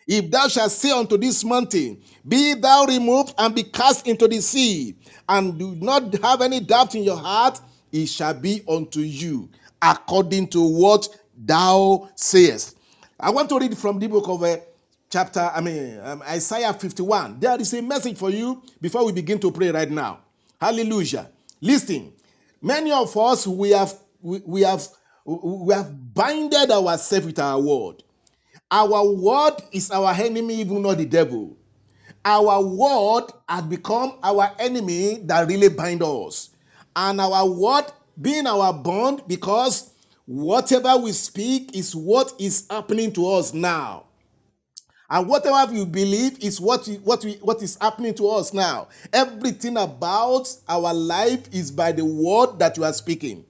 If thou shalt say unto this mountain, Be thou removed and be cast into the sea, and do not have any doubt in your heart, it shall be unto you according to what thou sayest. I want to read from the book of uh, chapter, I mean, um, Isaiah 51. There is a message for you before we begin to pray right now. Hallelujah. Listen, many of us, we have, we, we have, we have binded ourselves with our word. Our word is our enemy, even not the devil. Our word has become our enemy that really bind us. And our word being our bond because whatever we speak is what is happening to us now. And whatever you believe is what, what, we, what is happening to us now. Everything about our life is by the word that you are speaking.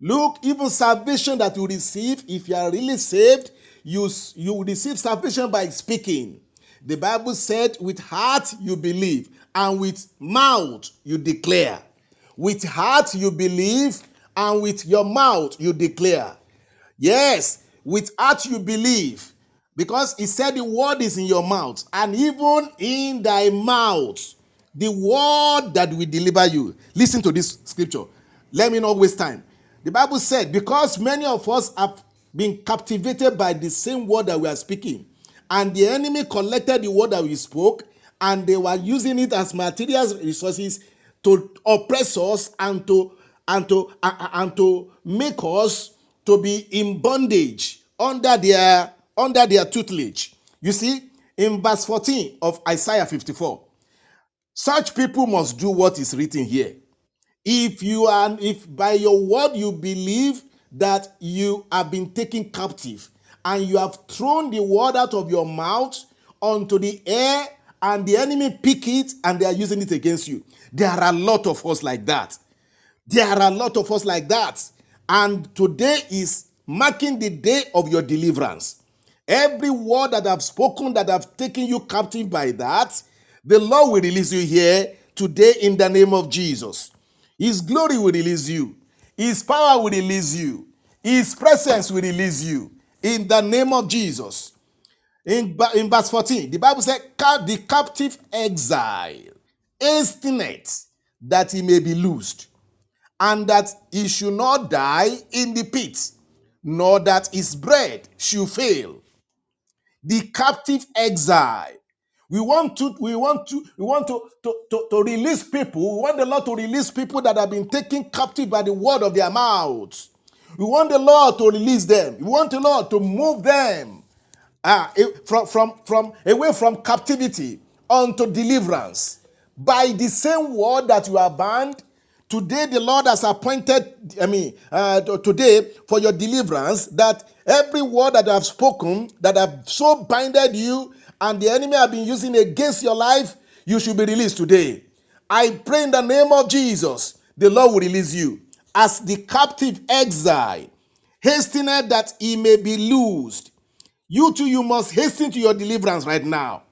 Look, even salvation that you receive, if you are really saved, you, you receive salvation by speaking. The Bible said, with heart you believe, and with mouth you declare. With heart you believe, and with your mouth you declare. Yes, with heart you believe, because he said the word is in your mouth, and even in thy mouth, the word that will deliver you. Listen to this scripture. Let me not waste time. The Bible said, because many of us have been captivated by the same word that we are speaking, and the enemy collected the word that we spoke, and they were using it as material resources to oppress us and to and to and to make us to be in bondage under their under their tutelage. You see, in verse 14 of Isaiah 54, such people must do what is written here. If you are, if by your word you believe that you have been taken captive and you have thrown the word out of your mouth onto the air and the enemy pick it and they are using it against you. There are a lot of us like that. There are a lot of us like that. And today is marking the day of your deliverance. Every word that I've spoken that I've taken you captive by that, the Lord will release you here today in the name of Jesus. His glory will release you. His power will release you. His presence will release you in the name of Jesus. In, in verse 14, the Bible said, The captive exile hasteneth that he may be loosed, and that he should not die in the pit, nor that his bread should fail. The captive exile. We want to, we want to, we want to, to, to, to release people. We want the Lord to release people that have been taken captive by the word of their mouths. We want the Lord to release them. We want the Lord to move them ah, from, from, from away from captivity unto deliverance. By the same word that you are bound, today the Lord has appointed, I mean, uh, today for your deliverance, that every word that I have spoken, that have so binded you, and the enemy have been using against your life, you should be released today. I pray in the name of Jesus, the Lord will release you as the captive exile, hastened that he may be loosed. You too, you must hasten to your deliverance right now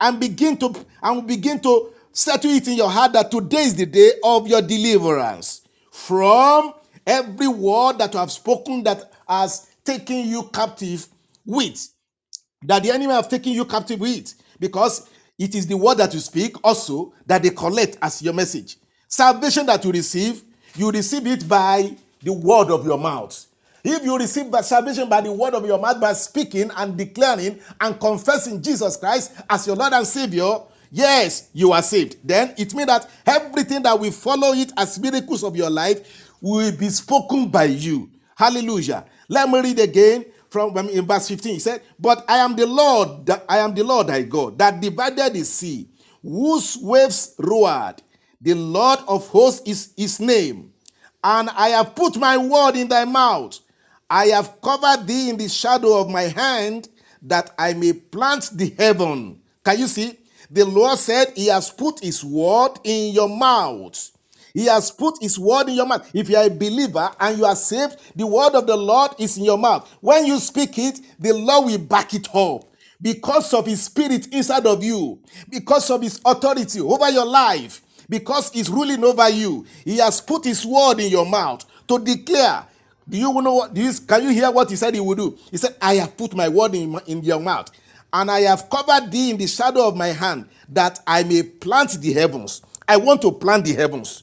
and begin to and begin to settle it in your heart that today is the day of your deliverance from every word that you have spoken that has taken you captive with. That the enemy have taken you captive with. Because it is the word that you speak also that they collect as your message. Salvation that you receive you receive it by the word of your mouth. If you receive salvation by the word of your mouth by speaking and declaring and confessing jesus christ as your lord and savior yes you are saved. Then it means that everything that will follow it as miracles of your life will be spoken by you. Hallelujah. Let me read again from in verse 15 he said but i am the lord that i am the lord thy god that divided the sea whose waves roared. The lord of hosts is his name. And i have put my word in thy mouth. I have covered thee in the shadow of my hand that i may plant the heaven. Can you see the lord said he has put his word in your mouth he has put his word in your mouth. If you are a believer and you are saved, the word of the Lord is in your mouth. When you speak it, the Lord will back it up because of his spirit inside of you, because of his authority over your life, because he's ruling over you. He has put his word in your mouth to declare. Do you know what? Do you, can you hear what he said he would do? He said, I have put my word in, in your mouth, and I have covered thee in the shadow of my hand, that I may plant the heavens. I want to plant the heavens.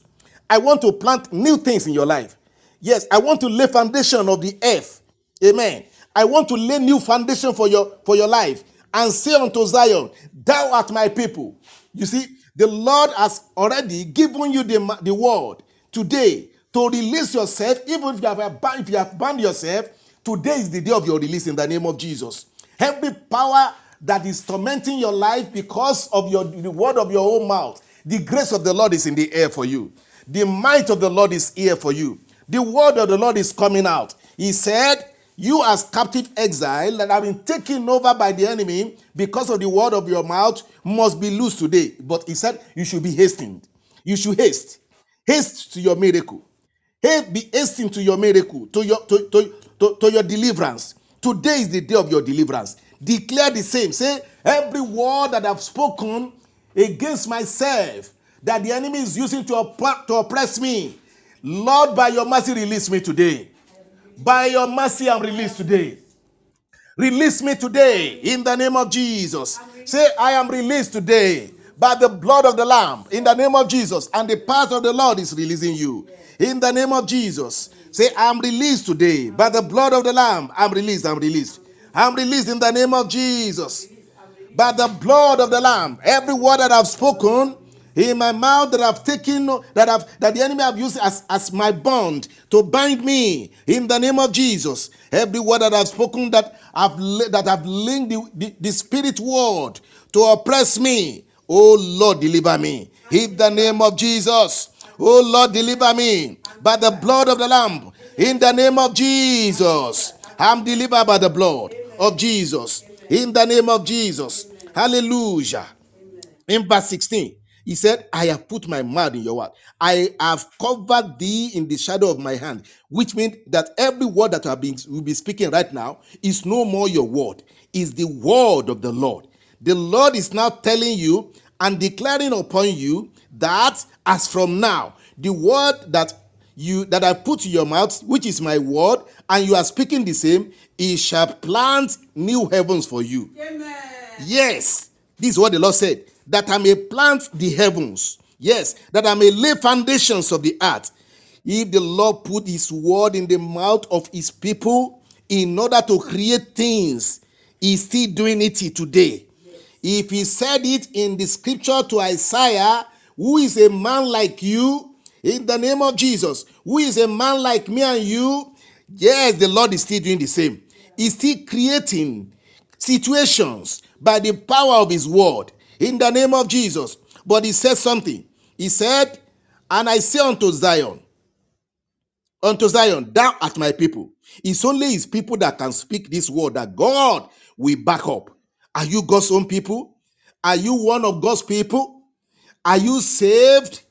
I want to plant new things in your life. Yes, I want to lay foundation of the earth. Amen. I want to lay new foundation for your for your life and say unto Zion, Thou art my people. You see, the Lord has already given you the, the word today to release yourself, even if you have if you have bound yourself. Today is the day of your release in the name of Jesus. Every power that is tormenting your life because of your the word of your own mouth, the grace of the Lord is in the air for you. The might of the Lord is here for you. The word of the Lord is coming out. He said, You as captive exile that have been taken over by the enemy because of the word of your mouth must be loose today. But he said, You should be hastened. You should haste. Haste to your miracle. Hey, be hastened to your miracle, to your to, to, to, to your deliverance. Today is the day of your deliverance. Declare the same. Say, every word that I've spoken against myself that the enemy is using to, opp- to oppress me. Lord, by your mercy, release me today. By your mercy, I'm released today. Release me today in the name of Jesus. Say, I am released today by the blood of the Lamb in the name of Jesus. And the path of the Lord is releasing you in the name of Jesus. Say, I am released today by the blood of the Lamb. I'm released. I'm released. I'm released in the name of Jesus by the blood of the lamb every word that i've spoken in my mouth that i've taken that i've that the enemy have used as as my bond to bind me in the name of jesus every word that i've spoken that i've that i've linked the, the, the spirit word to oppress me oh lord deliver me in the name of jesus oh lord deliver me by the blood of the lamb in the name of jesus i'm delivered by the blood of jesus in the name of Jesus. Hallelujah. In verse 16, he said, I have put my mouth in your word. I have covered thee in the shadow of my hand, which means that every word that I will be speaking right now is no more your word, is the word of the Lord. The Lord is now telling you and declaring upon you that as from now, the word that you that I put in your mouth, which is my word, and you are speaking the same, it shall plant new heavens for you. Yes, this is what the Lord said that I may plant the heavens. Yes, that I may lay foundations of the earth. If the Lord put his word in the mouth of his people in order to create things, he's still doing it today. If he said it in the scripture to Isaiah, who is a man like you, in the name of Jesus, who is a man like me and you, yes, the Lord is still doing the same. He's still creating situations by the power of his word in the name of Jesus. But he said something. He said, And I say unto Zion, unto Zion, thou art my people. It's only his people that can speak this word that God will back up. Are you God's own people? Are you one of God's people? Are you saved?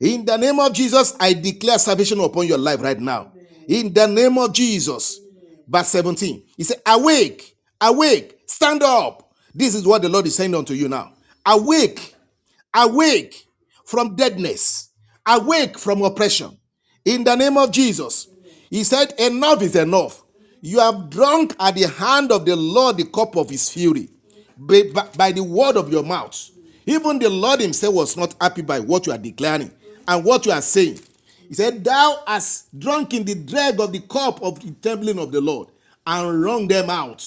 In the name of Jesus, I declare salvation upon your life right now. In the name of Jesus. Verse 17. He said, Awake, awake, stand up. This is what the Lord is saying unto you now. Awake, awake from deadness, awake from oppression. In the name of Jesus. He said, Enough is enough. You have drunk at the hand of the Lord the cup of his fury by, the word of your mouth. Even the Lord himself was not happy by what you are declaring and what you are saying. He said, Thou hast drunk in the drag of the cup of the templing of the Lord and wrung them out.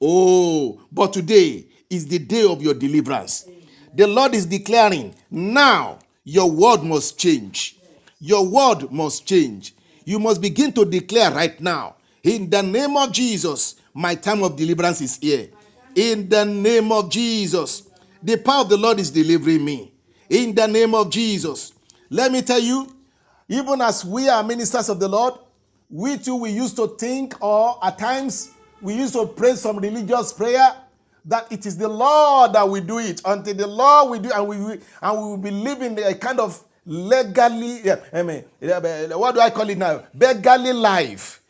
Oh, but today is the day of your deliverance. The Lord is declaring, Now your word must change. Your word must change. You must begin to declare right now, in the name of Jesus, my time of deliverance is here. In the name of Jesus, the power of the Lord is delivering me. In the name of Jesus. Let me tell you, even as we are ministers of the Lord, we too we used to think, or at times we used to pray some religious prayer that it is the Lord that we do it. Until the Lord we do, and we will, and we will be living a kind of legally, yeah, I mean, uh, what do I call it now? Beggarly life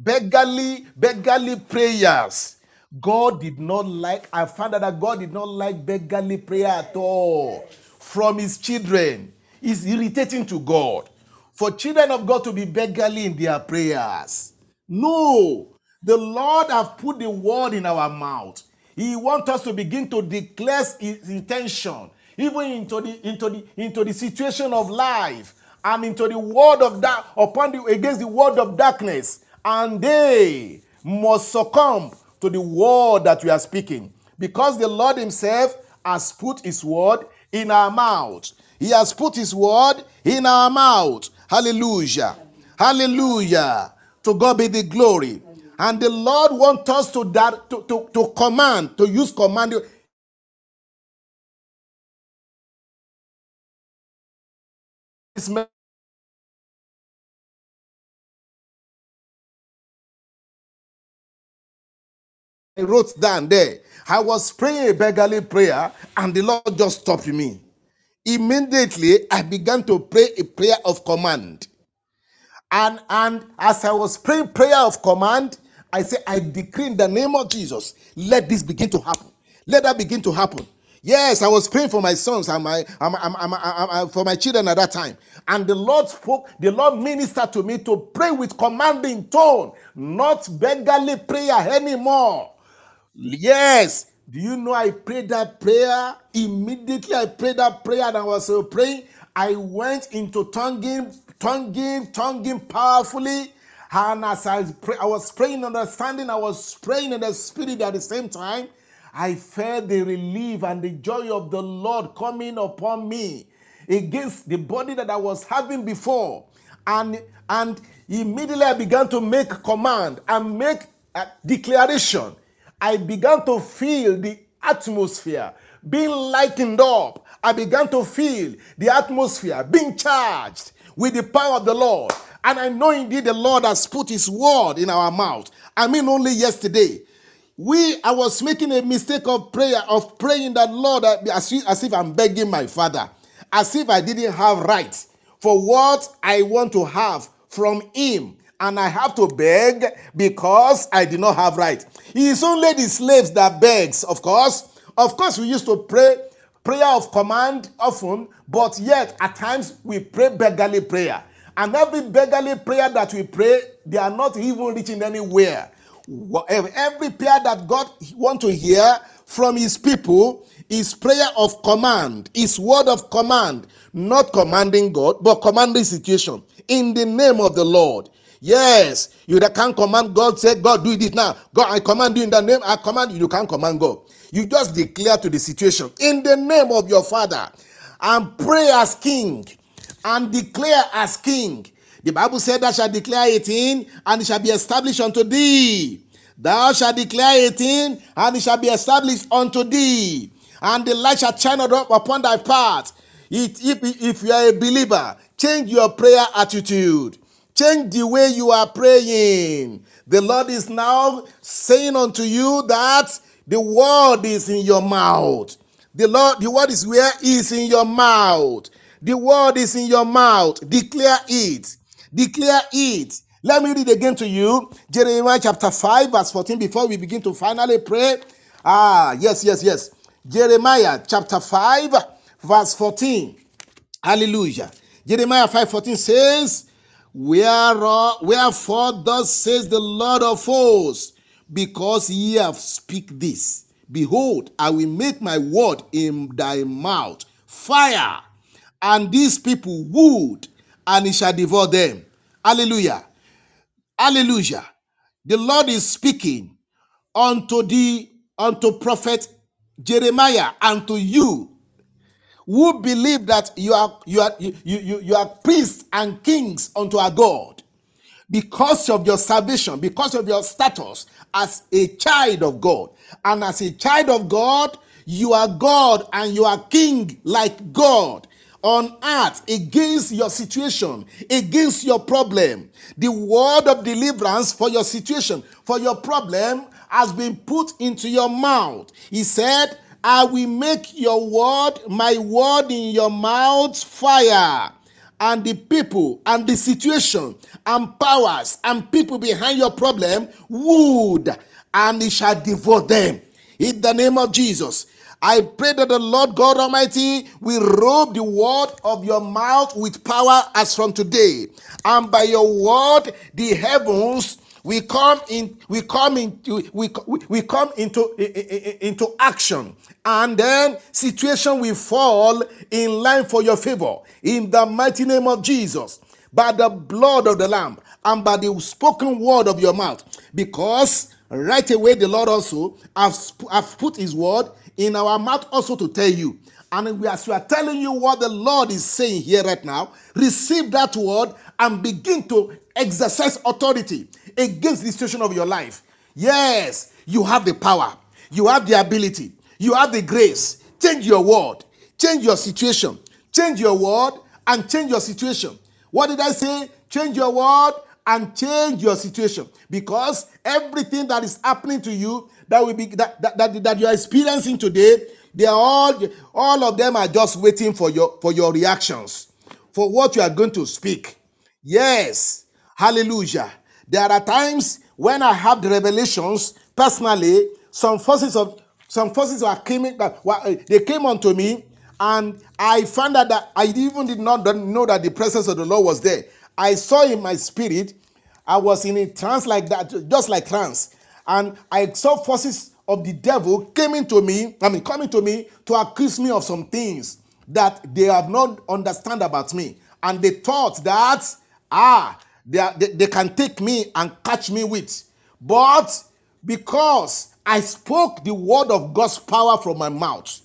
beggarly, beggarly prayers. God did not like, I found out that God did not like beggarly prayer at all from his children. It's irritating to God. For children of God to be beggarly in their prayers. No, the Lord have put the word in our mouth. He wants us to begin to declare his intention, even into the into the into the situation of life and into the word of that upon the against the word of darkness, and they must succumb to the word that we are speaking, because the Lord Himself has put His word in our mouth. He has put His word in our mouth. Hallelujah. Hallelujah. To God be the glory. And the Lord wants us to, that, to, to, to command, to use command. I wrote down there. I was praying a beggarly prayer, and the Lord just stopped me. Immediately, I began to pray a prayer of command. And and as I was praying prayer of command, I say, I decree in the name of Jesus, let this begin to happen. Let that begin to happen. Yes, I was praying for my sons and my for my children at that time, and the Lord spoke. The Lord ministered to me to pray with commanding tone, not beggarly prayer anymore. Yes. Do you know I prayed that prayer? Immediately I prayed that prayer and I was uh, praying. I went into tonguing, tonguing, tonguing powerfully. And as I, pray, I was praying, understanding, I was praying in the spirit at the same time. I felt the relief and the joy of the Lord coming upon me against the body that I was having before. And, and immediately I began to make command and make a declaration. I began to feel the atmosphere being lightened up. I began to feel the atmosphere being charged with the power of the Lord. And I know indeed the Lord has put his word in our mouth. I mean, only yesterday. We, I was making a mistake of prayer, of praying that Lord, as if, as if I'm begging my father, as if I didn't have rights for what I want to have from him. And I have to beg because I did not have right. It is only the slaves that begs, of course. Of course, we used to pray prayer of command often, but yet at times we pray beggarly prayer. And every beggarly prayer that we pray, they are not even reaching anywhere. Every prayer that God want to hear from his people is prayer of command, is word of command, not commanding God, but commanding situation in the name of the Lord. Yes, you can't command God, say, God, do this now. God, I command you in the name, I command you. You can't command God. You just declare to the situation in the name of your Father and pray as king and declare as king. The Bible said, Thou shalt declare it in, and it shall be established unto thee. Thou shalt declare it in, and it shall be established unto thee. And the light shall shine up upon thy path. It- if, if you are a believer, change your prayer attitude. Change the way you are praying. The Lord is now saying unto you that the word is in your mouth. The Lord, the word is where is in your mouth. The word is in your mouth. Declare it. Declare it. Let me read again to you Jeremiah chapter 5, verse 14, before we begin to finally pray. Ah, yes, yes, yes. Jeremiah chapter 5, verse 14. Hallelujah. Jeremiah 5:14 says, Where, Wherefore thus says the Lord of hosts, because ye have speak this. Behold, I will make my word in thy mouth fire, and these people wood, and it shall devour them. Hallelujah. Hallelujah. The Lord is speaking unto the unto prophet Jeremiah and to you who believe that you are you are you, you, you are priests and kings unto our God because of your salvation, because of your status as a child of God. And as a child of God, you are God and you are king like God on earth against your situation, against your problem. The word of deliverance for your situation, for your problem, has been put into your mouth. He said, I will make your word, my word in your mouth, fire. And the people and the situation and powers and people behind your problem wood, and it shall devour them. In the name of Jesus. I pray that the Lord God Almighty will robe the word of your mouth with power as from today. And by your word, the heavens we come in we come into we, we come into into action. And then situation will fall in line for your favor. In the mighty name of jesus. By the blood of the lamb and by the spoken word of your mouth. Because right away the lord also has, has put his word in our mouth also to tell you. And we, as we are telling you what the lord is saying here right now receive that word and begin to exercise authority against the situation of your life. Yes, you have the power, you have the ability, you have the grace. Change your word, change your situation, change your word and change your situation. What did I say? Change your word and change your situation. Because everything that is happening to you that will be that, that, that, that you are experiencing today they are all all of them are just waiting for your for your reactions. For what you are going to speak. Yes. Hallelujah there are times when I have the revelations personally, some forces of some forces were coming that they came onto me, and I found out that I even did not know that the presence of the Lord was there. I saw in my spirit, I was in a trance like that, just like trance, and I saw forces of the devil came into me, I mean, coming to me to accuse me of some things that they have not understand about me. And they thought that, ah, they, are, they, they can take me and catch me with. But because I spoke the word of God's power from my mouth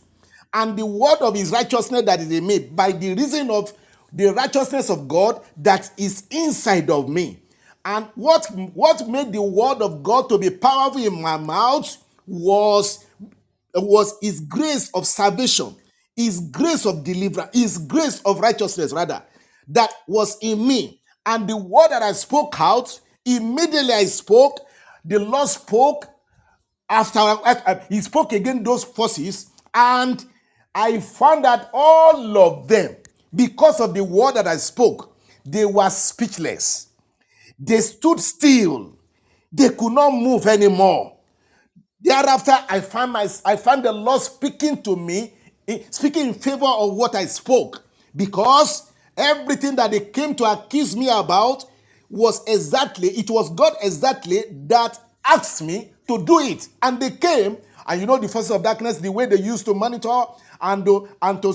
and the word of his righteousness that is in me by the reason of the righteousness of God that is inside of me. And what, what made the word of God to be powerful in my mouth was, was his grace of salvation, his grace of deliverance, his grace of righteousness, rather, that was in me. And the word that I spoke out, immediately I spoke, the Lord spoke after uh, he spoke against those forces, and I found that all of them, because of the word that I spoke, they were speechless. They stood still. They could not move anymore. Thereafter, I found my I found the Lord speaking to me, eh, speaking in favor of what I spoke, because Everything that they came to accuse me about was exactly, it was God exactly that asked me to do it. And they came, and you know the forces of darkness, the way they used to monitor and to, and to,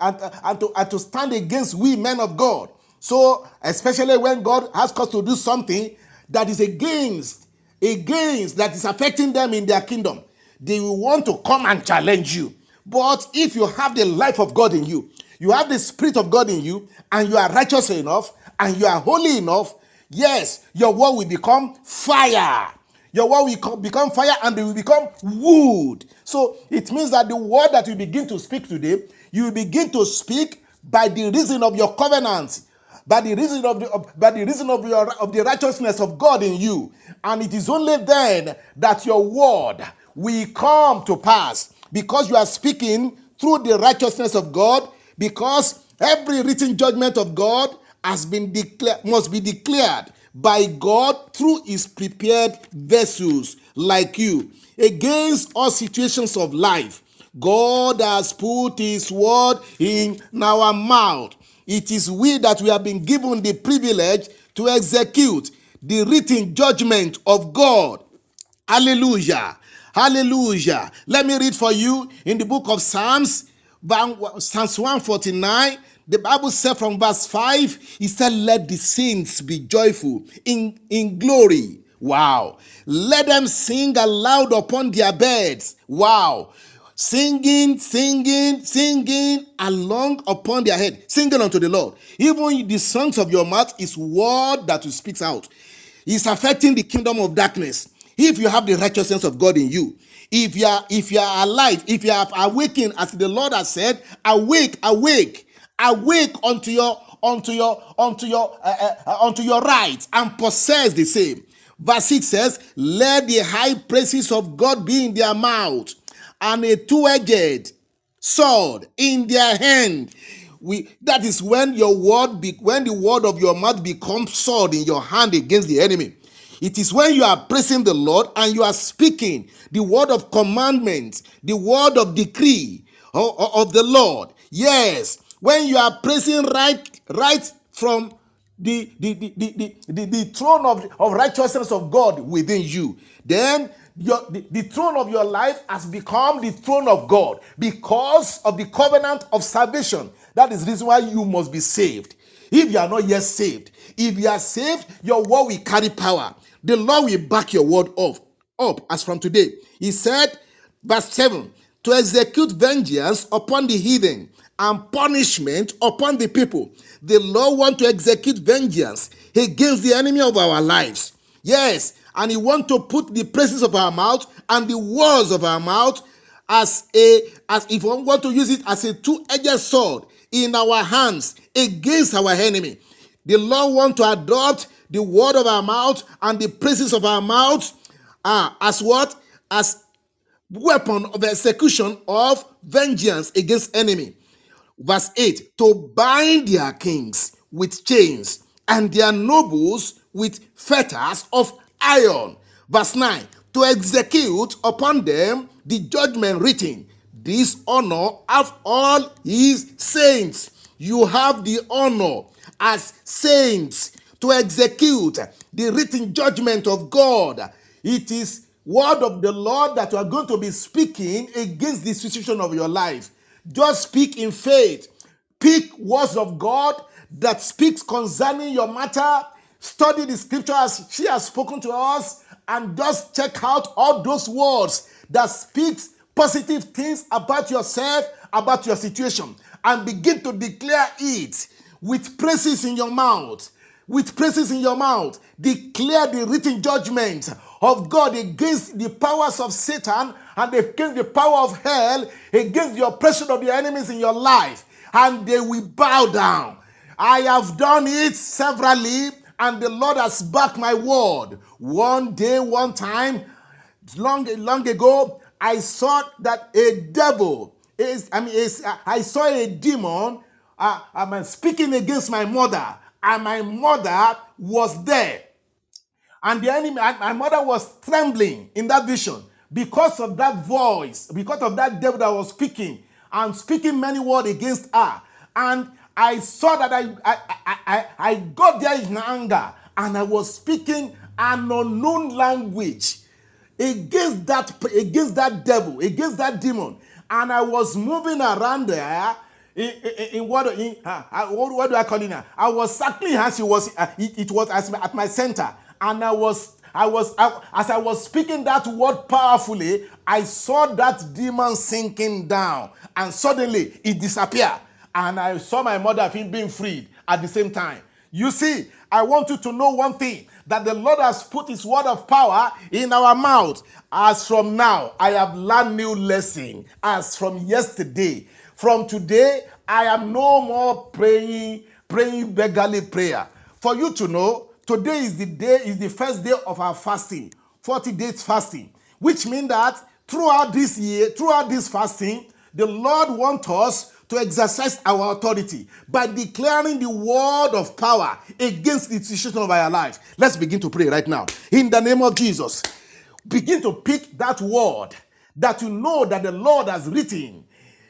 and, and to, and to stand against we men of God. So, especially when God asks us to do something that is against, against, that is affecting them in their kingdom, they will want to come and challenge you. But if you have the life of God in you, you have the Spirit of God in you, and you are righteous enough, and you are holy enough, yes, your word will become fire. Your word will become fire and it will become wood. So it means that the word that you begin to speak today, you begin to speak by the reason of your covenant, by the reason of the of, by the reason of your of the righteousness of God in you. And it is only then that your word will come to pass because you are speaking through the righteousness of God because Every written judgment of God has been declared, must be declared by God through his prepared vessels like you against all situations of life. God has put his word in our mouth. It is we that we have been given the privilege to execute the written judgment of God Hallelujah. Hallelujah. Let me read for you in the book of Psalms, Psalms 149. The Bible said from verse 5, it said, Let the saints be joyful in, in glory. Wow. Let them sing aloud upon their beds. Wow. Singing, singing, singing along upon their head, singing unto the Lord. Even the songs of your mouth is word that will speak out is affecting the kingdom of darkness. If you have the righteousness of God in you, if you are if you are alive, if you are awakened, as the Lord has said, awake, awake, awake unto your unto your unto your uh, uh, unto your rights and possess the same. Verse 6 says, Let the high praises of God be in their mouth, and a two-edged sword in their hand. We that is when your word be, when the word of your mouth becomes sword in your hand against the enemy. It is when you are praising the Lord and you are speaking the word of commandment, the word of decree of, the Lord. Yes, when you are praising right right from the the, the, the, the, the, the throne of, of righteousness of God within you, then your, the, the throne of your life has become the throne of God because of the covenant of salvation. That is the reason why you must be saved. If you are not yet saved, if you are saved, your word will carry power. The Lord will back your word up, up as from today. He said, verse 7 to execute vengeance upon the heathen and punishment upon the people. The Lord want to execute vengeance against the enemy of our lives. Yes, and He want to put the praises of our mouth and the words of our mouth as a as if we want to use it as a two-edged sword in our hands against our enemy. The Lord want to adopt the word of our mouth and the praises of our mouth uh, as what? As weapon of execution of vengeance against enemy. Verse 8 to bind their kings with chains and their nobles with fetters of iron. Verse 9 to execute upon them the judgment written. This honor of all his saints. You have the honor as saints to execute the written judgment of God. It is word of the Lord that you are going to be speaking against the situation of your life. Just speak in faith. Pick words of God that speaks concerning your matter. Study the scripture as she has spoken to us and just check out all those words that speaks positive things about yourself, about your situation and begin to declare it with praises in your mouth with praises in your mouth. Declare the written judgment of God against the powers of Satan and against the power of hell, against the oppression of the enemies in your life, and they will bow down. I have done it severally, and the Lord has backed my word. One day, one time, long, long ago, I saw that a devil is, I mean, is, I saw a demon uh, I'm speaking against my mother and my mother was there. And the enemy, and my mother was trembling in that vision because of that voice, because of that devil that was speaking and speaking many words against her. And I saw that I, I, I, I, I got there in anger and I was speaking an unknown language against that against that devil, against that demon. And I was moving around there in, in, in what in uh, what, what do I call it now? I was circling her. She was uh, it, it was as, at my center, and I was I was I, as I was speaking that word powerfully. I saw that demon sinking down, and suddenly it disappeared, and I saw my mother being freed at the same time. You see, I want you to know one thing that the Lord has put his word of power in our mouth. As from now, I have learned new lesson. As from yesterday, from today, I am no more praying, praying beggarly prayer. For you to know, today is the day, is the first day of our fasting, 40 days fasting, which means that throughout this year, throughout this fasting, the Lord wants us to exercise our authority by declaring the word of power against the situation of our life. Let's begin to pray right now. In the name of Jesus, begin to pick that word that you know that the Lord has written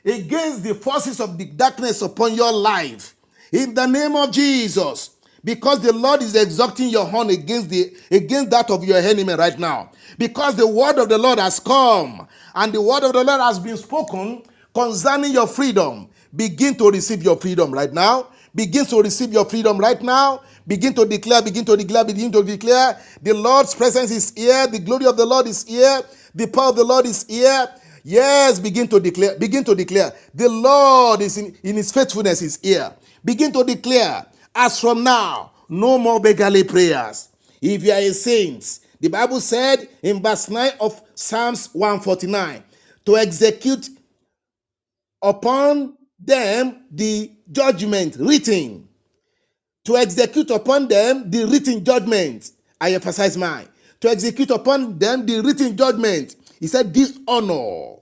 against the forces of the darkness upon your life. In the name of Jesus. Because the Lord is exalting your horn against the against that of your enemy right now. Because the word of the Lord has come and the word of the Lord has been spoken concerning your freedom. Begin to receive your freedom right now. Begin to receive your freedom right now. Begin to declare, begin to declare, begin to declare. The Lord's presence is here. The glory of the Lord is here. The power of the Lord is here. Yes, begin to declare, begin to declare. The Lord is in, in his faithfulness is here. Begin to declare, as from now, no more beggarly prayers. If you are a saint, the Bible said in verse 9 of Psalms 149, to execute upon them the judgment written to execute upon them the written judgment. I emphasize mine. To execute upon them the written judgment. He said, This honor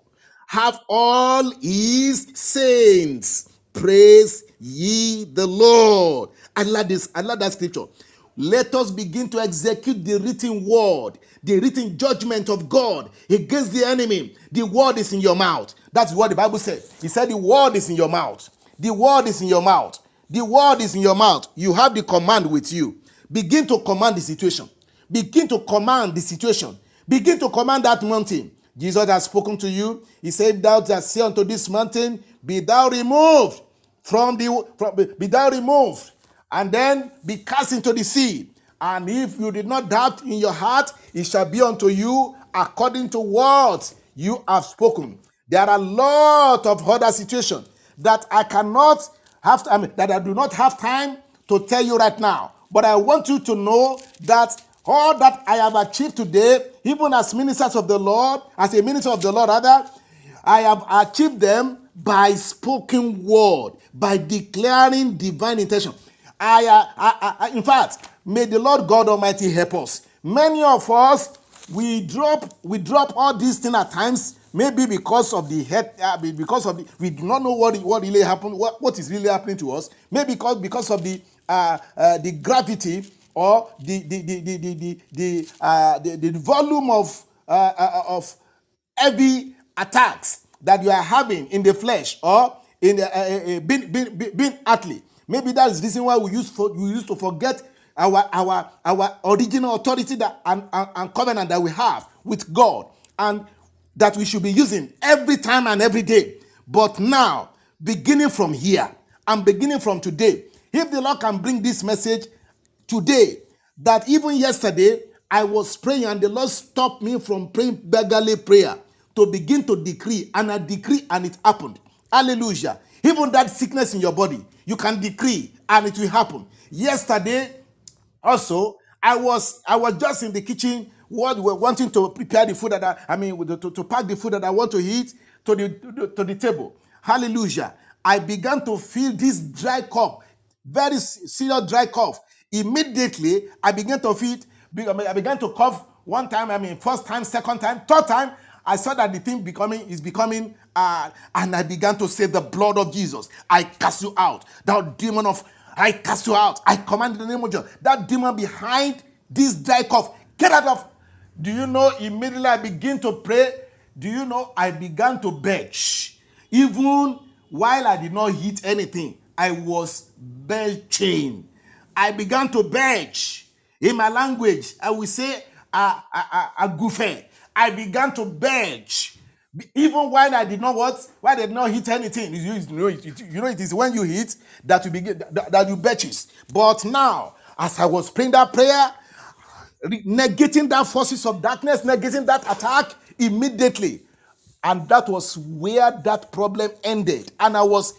have all his saints. Praise ye the Lord. I love this. I love that scripture. Let us begin to execute the written word, the written judgment of God against the enemy. The word is in your mouth. That's what the Bible said. He said, The word is in your mouth. The word is in your mouth. The word is in your mouth. You have the command with you. Begin to command the situation. Begin to command the situation. Begin to command that mountain. Jesus has spoken to you. He said, Thou that say unto this mountain, Be thou removed from the from, be thou removed, and then be cast into the sea. And if you did not doubt in your heart, it shall be unto you according to what you have spoken. There are a lot of other situations that I cannot have, I mean, that I do not have time to tell you right now. But I want you to know that all that I have achieved today, even as ministers of the Lord, as a minister of the Lord, rather, I have achieved them by spoken word, by declaring divine intention. I, uh, I, I, in fact, may the Lord God Almighty help us. Many of us, we drop, we drop all these things at times maybe because of the head uh, because of the we do not know what what really happened what, what is really happening to us maybe because because of the uh, uh, the gravity or the the the the the the, uh, the, the volume of uh, uh, of heavy attacks that you are having in the flesh or in the, uh, uh, being, being, being earthly. Maybe that's the reason why we used for we used to forget our our our original authority that and, and, and covenant that we have with God and that we should be using every time and every day. But now, beginning from here and beginning from today, if the Lord can bring this message today, that even yesterday I was praying and the Lord stopped me from praying beggarly prayer to begin to decree, and I decree and it happened. Hallelujah. Even that sickness in your body, you can decree and it will happen. Yesterday, also, I was I was just in the kitchen what we're wanting to prepare the food that I, I mean to, to pack the food that I want to eat to the to, the table. Hallelujah. I began to feel this dry cough, very serious dry cough. Immediately, I began to feel I began to cough one time, I mean, first time, second time, third time. I saw that the thing becoming is becoming, uh, and I began to say, The blood of Jesus, I cast you out. Thou demon of, I cast you out. I command the name of Jesus. That demon behind this dry cough, get out of. Do you know immediately I begin to pray? Do you know I began to beg? Even while I did not eat anything, I was belching. I began to beg. In my language, I will say, a, a, a, a I began to beg. Even while I did not what? I did not hit anything. You, know, it, you know, it is when you hit that you begin that, that you betches. But now, as I was praying that prayer, negating that forces of darkness, negating that attack immediately. And that was where that problem ended. And I was,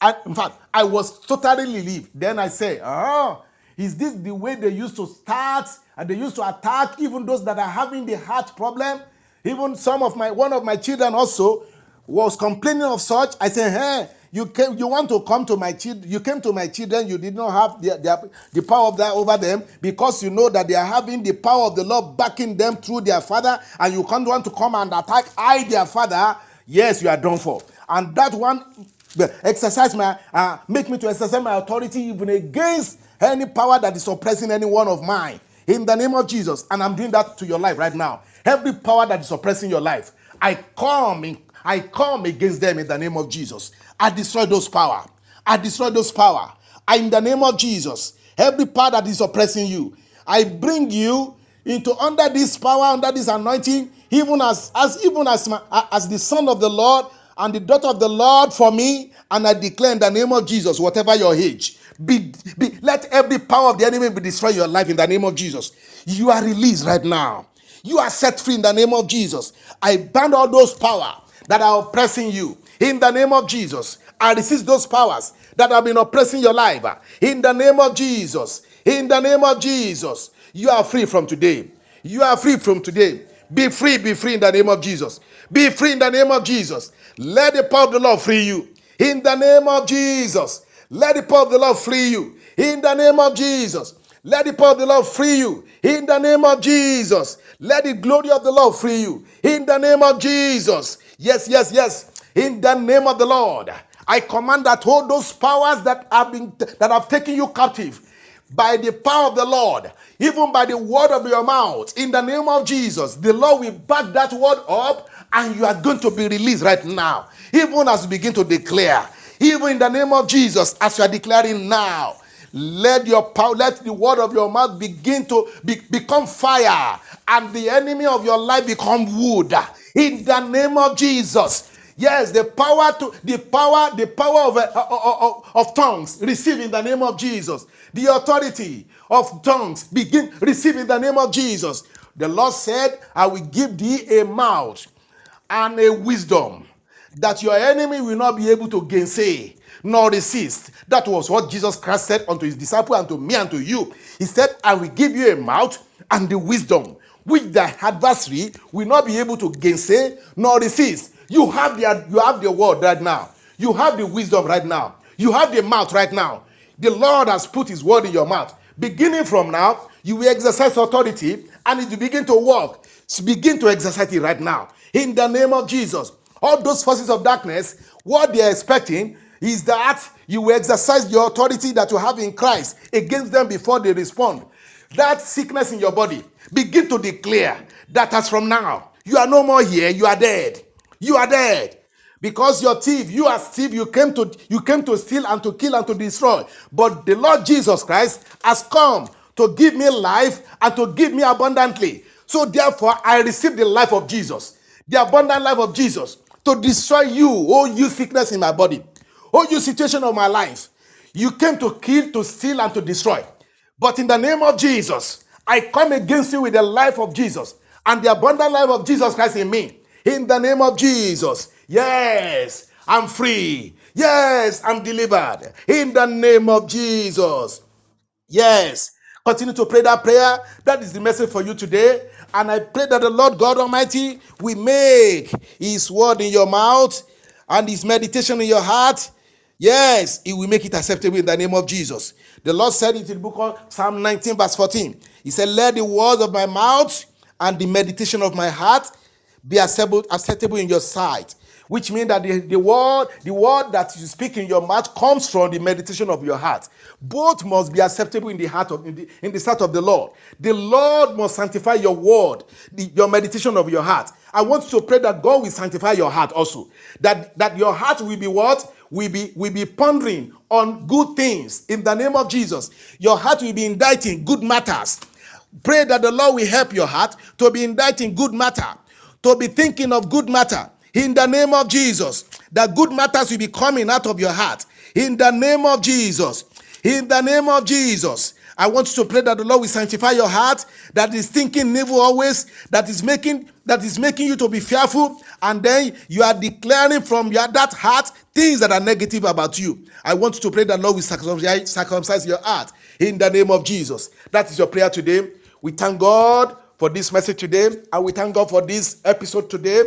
I, in fact, I was totally relieved. Then I say, oh, is this the way they used to start and they used to attack even those that are having the heart problem? Even some of my, one of my children also was complaining of such. I said, hey, you came, you want to come to my children, you came to my children, you did not have the, the, the power of that over them because you know that they are having the power of the Lord backing them through their father, and you can't want to come and attack I, their father. Yes, you are done for. And that one exercise my, uh, make me to exercise my authority even against any power that is oppressing any one of mine. In the name of Jesus. And I'm doing that to your life right now. Every power that is oppressing your life, I come in, I come against them in the name of Jesus. I destroy those power. I destroy those power. I, in the name of Jesus, every power that is oppressing you, I bring you into under this power, under this anointing, even as as even as my, as the son of the Lord and the daughter of the Lord for me, and I declare in the name of Jesus, whatever your age, be, be let every power of the enemy be destroyed in your life in the name of Jesus. You are released right now. You are set free in the name of Jesus. I ban all those power that are oppressing you in the name of Jesus. I resist those powers that have been oppressing your life in the name of Jesus. In the name of Jesus, you are free from today. You are free from today. Be free, be free in the name of Jesus. Be free in the name of Jesus. Let the power of the Lord free you. In the name of Jesus. Let the power of the Lord free you. In the name of Jesus. Let the power of the Lord free you. In the name of Jesus. Let the glory of the Lord free you. In the name of Jesus. Yes, yes, yes. In the name of the Lord. I command that all those powers that have been that have taken you captive by the power of the Lord, even by the word of your mouth, in the name of Jesus, the Lord will back that word up and you are going to be released right now. Even as you begin to declare, even in the name of Jesus, as you are declaring now, let your power, let the word of your mouth begin to be, become fire, and the enemy of your life become wood. In the name of Jesus. Yes, the power to the power, the power of, uh, of, of tongues, receive in the name of Jesus. The authority of tongues, begin receive in the name of Jesus. The Lord said, I will give thee a mouth and a wisdom that your enemy will not be able to gainsay nor resist. That was what Jesus Christ said unto his disciple and to me and to you. He said, I will give you a mouth and the wisdom which the adversary will not be able to gainsay nor resist. You have the you have the word right now. You have the wisdom right now. You have the mouth right now. The Lord has put his word in your mouth. Beginning from now, you will exercise authority and it will begin to work. So begin to exercise it right now. In the name of Jesus. All those forces of darkness, what they are expecting is that you will exercise the authority that you have in Christ against them before they respond. That sickness in your body, begin to declare that as from now, you are no more here, you are dead. You are dead. Because your thief, you are thief, you came to you came to steal and to kill and to destroy. But the Lord Jesus Christ has come to give me life and to give me abundantly. So therefore, I receive the life of Jesus, the abundant life of Jesus, to destroy you, oh you sickness in my body, oh you situation of my life. You came to kill, to steal, and to destroy. But in the name of Jesus, I come against you with the life of Jesus and the abundant life of Jesus Christ in me. In the name of Jesus. Yes, I'm free. Yes, I'm delivered. In the name of Jesus. Yes. Continue to pray that prayer. That is the message for you today. And I pray that the Lord God Almighty will make His word in your mouth and His meditation in your heart. Yes, He will make it acceptable in the name of Jesus. The Lord said it in the book of Psalm 19, verse 14. He said, Let the words of my mouth and the meditation of my heart be acceptable, acceptable in your sight which means that the, the word the word that you speak in your mouth comes from the meditation of your heart. Both must be acceptable in the heart of in the, in the sight of the lord. The lord must sanctify your word the, your meditation of your heart. I want you to pray that god will sanctify your heart also. That that your heart will be what? Will be will be pondering on good things in the name of jesus. Your heart will be inditing good matters. Pray that the lord will help your heart to be inditing good matter to be thinking of good matter in the name of Jesus. That good matters will be coming out of your heart in the name of Jesus. In the name of Jesus. I want you to pray that the Lord will sanctify your heart, that is thinking evil always, that is making that is making you to be fearful, and then you are declaring from your that heart things that are negative about you. I want you to pray that the Lord will circumcise, circumcise your heart in the name of Jesus. That is your prayer today. We thank God for this message today, and we thank God for this episode today.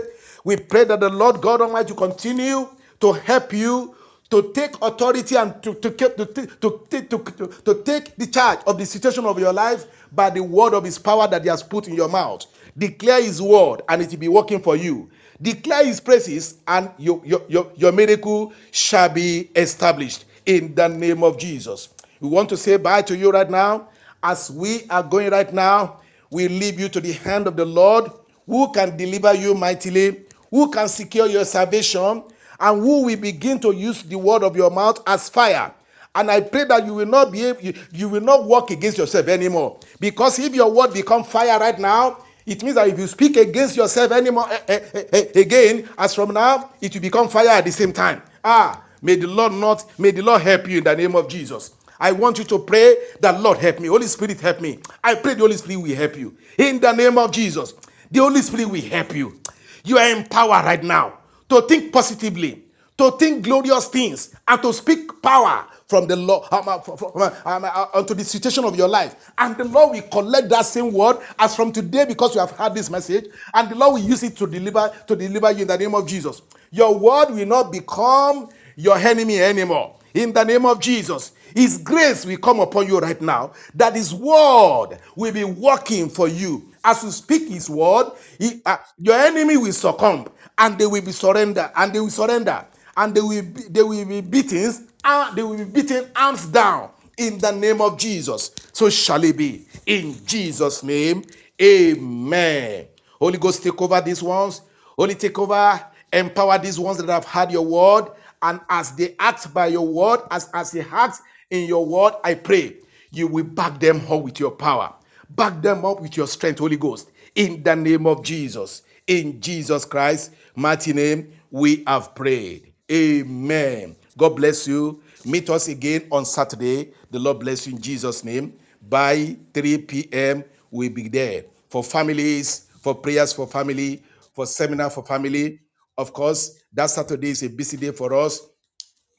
We pray that the Lord God Almighty continue to help you to take authority and to, to, to, to, to, take the charge of the situation of your life by the word of his power that he has put in your mouth. Declare his word and it will be working for you. Declare his praises, and your, your, your, your miracle shall be established in the name of Jesus. We want to say bye to you right now. As we are going right now, we leave you to the hand of the Lord, who can deliver you mightily, who can secure your salvation, and who will begin to use the word of your mouth as fire and I pray that you will not be able, you, you will not work against yourself anymore. Because if your word become fire right now, it means that if you speak against yourself anymore eh, eh, eh, eh, again, as from now, it will become fire at the same time. Ah, may the Lord not, may the Lord help you in the name of Jesus. I want you to pray that Lord help me. Holy Spirit help me. I pray the Holy Spirit will help you. In the name of Jesus. The Holy Spirit will help you. You are empowered right now to think positively, to think glorious things, and to speak power from the Lord um, uh, uh, um, uh, onto the situation of your life. And the Lord will collect that same word as from today because you have heard this message, and the Lord will use it to deliver to deliver you in the name of Jesus. Your word will not become your enemy anymore. In the name of Jesus. His grace will come upon you right now, that His word will be working for you. As you speak His word, he- uh, your enemy will succumb and they will be surrender and they will surrender and they will be, they will be beaten and they will be beaten arms down in the name of Jesus. So shall it be in Jesus' name. Amen. Holy Ghost, take over these ones. Holy, take over, empower these ones that have heard your word. And as they act by your word, as, as they act in your word, I pray you will back them up with your power. Back them up with your strength, Holy Ghost. In the name of Jesus. In Jesus Christ, mighty name, we have prayed. Amen. God bless you. Meet us again on Saturday. The Lord bless you in Jesus' name. By 3 p.m., we'll be there for families, for prayers for family, for seminar for family. Of course, that Saturday is a busy day for us.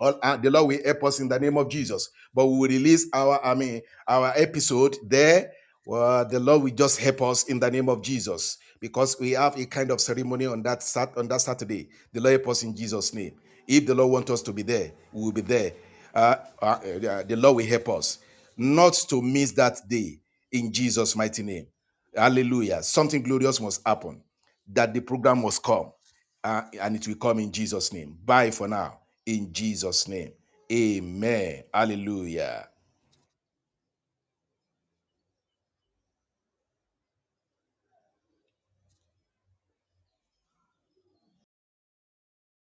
All, uh, the Lord will help us in the name of Jesus. But we will release our, I mean, our episode there. Well, the Lord will just help us in the name of Jesus because we have a kind of ceremony on that sat on that Saturday. The Lord help us in Jesus' name. If the Lord wants us to be there, we will be there. Uh, uh, uh, the Lord will help us not to miss that day in Jesus' mighty name. Hallelujah. Something glorious must happen. That the program must come uh, and it will come in Jesus' name. Bye for now. In Jesus' name. Amen. Hallelujah.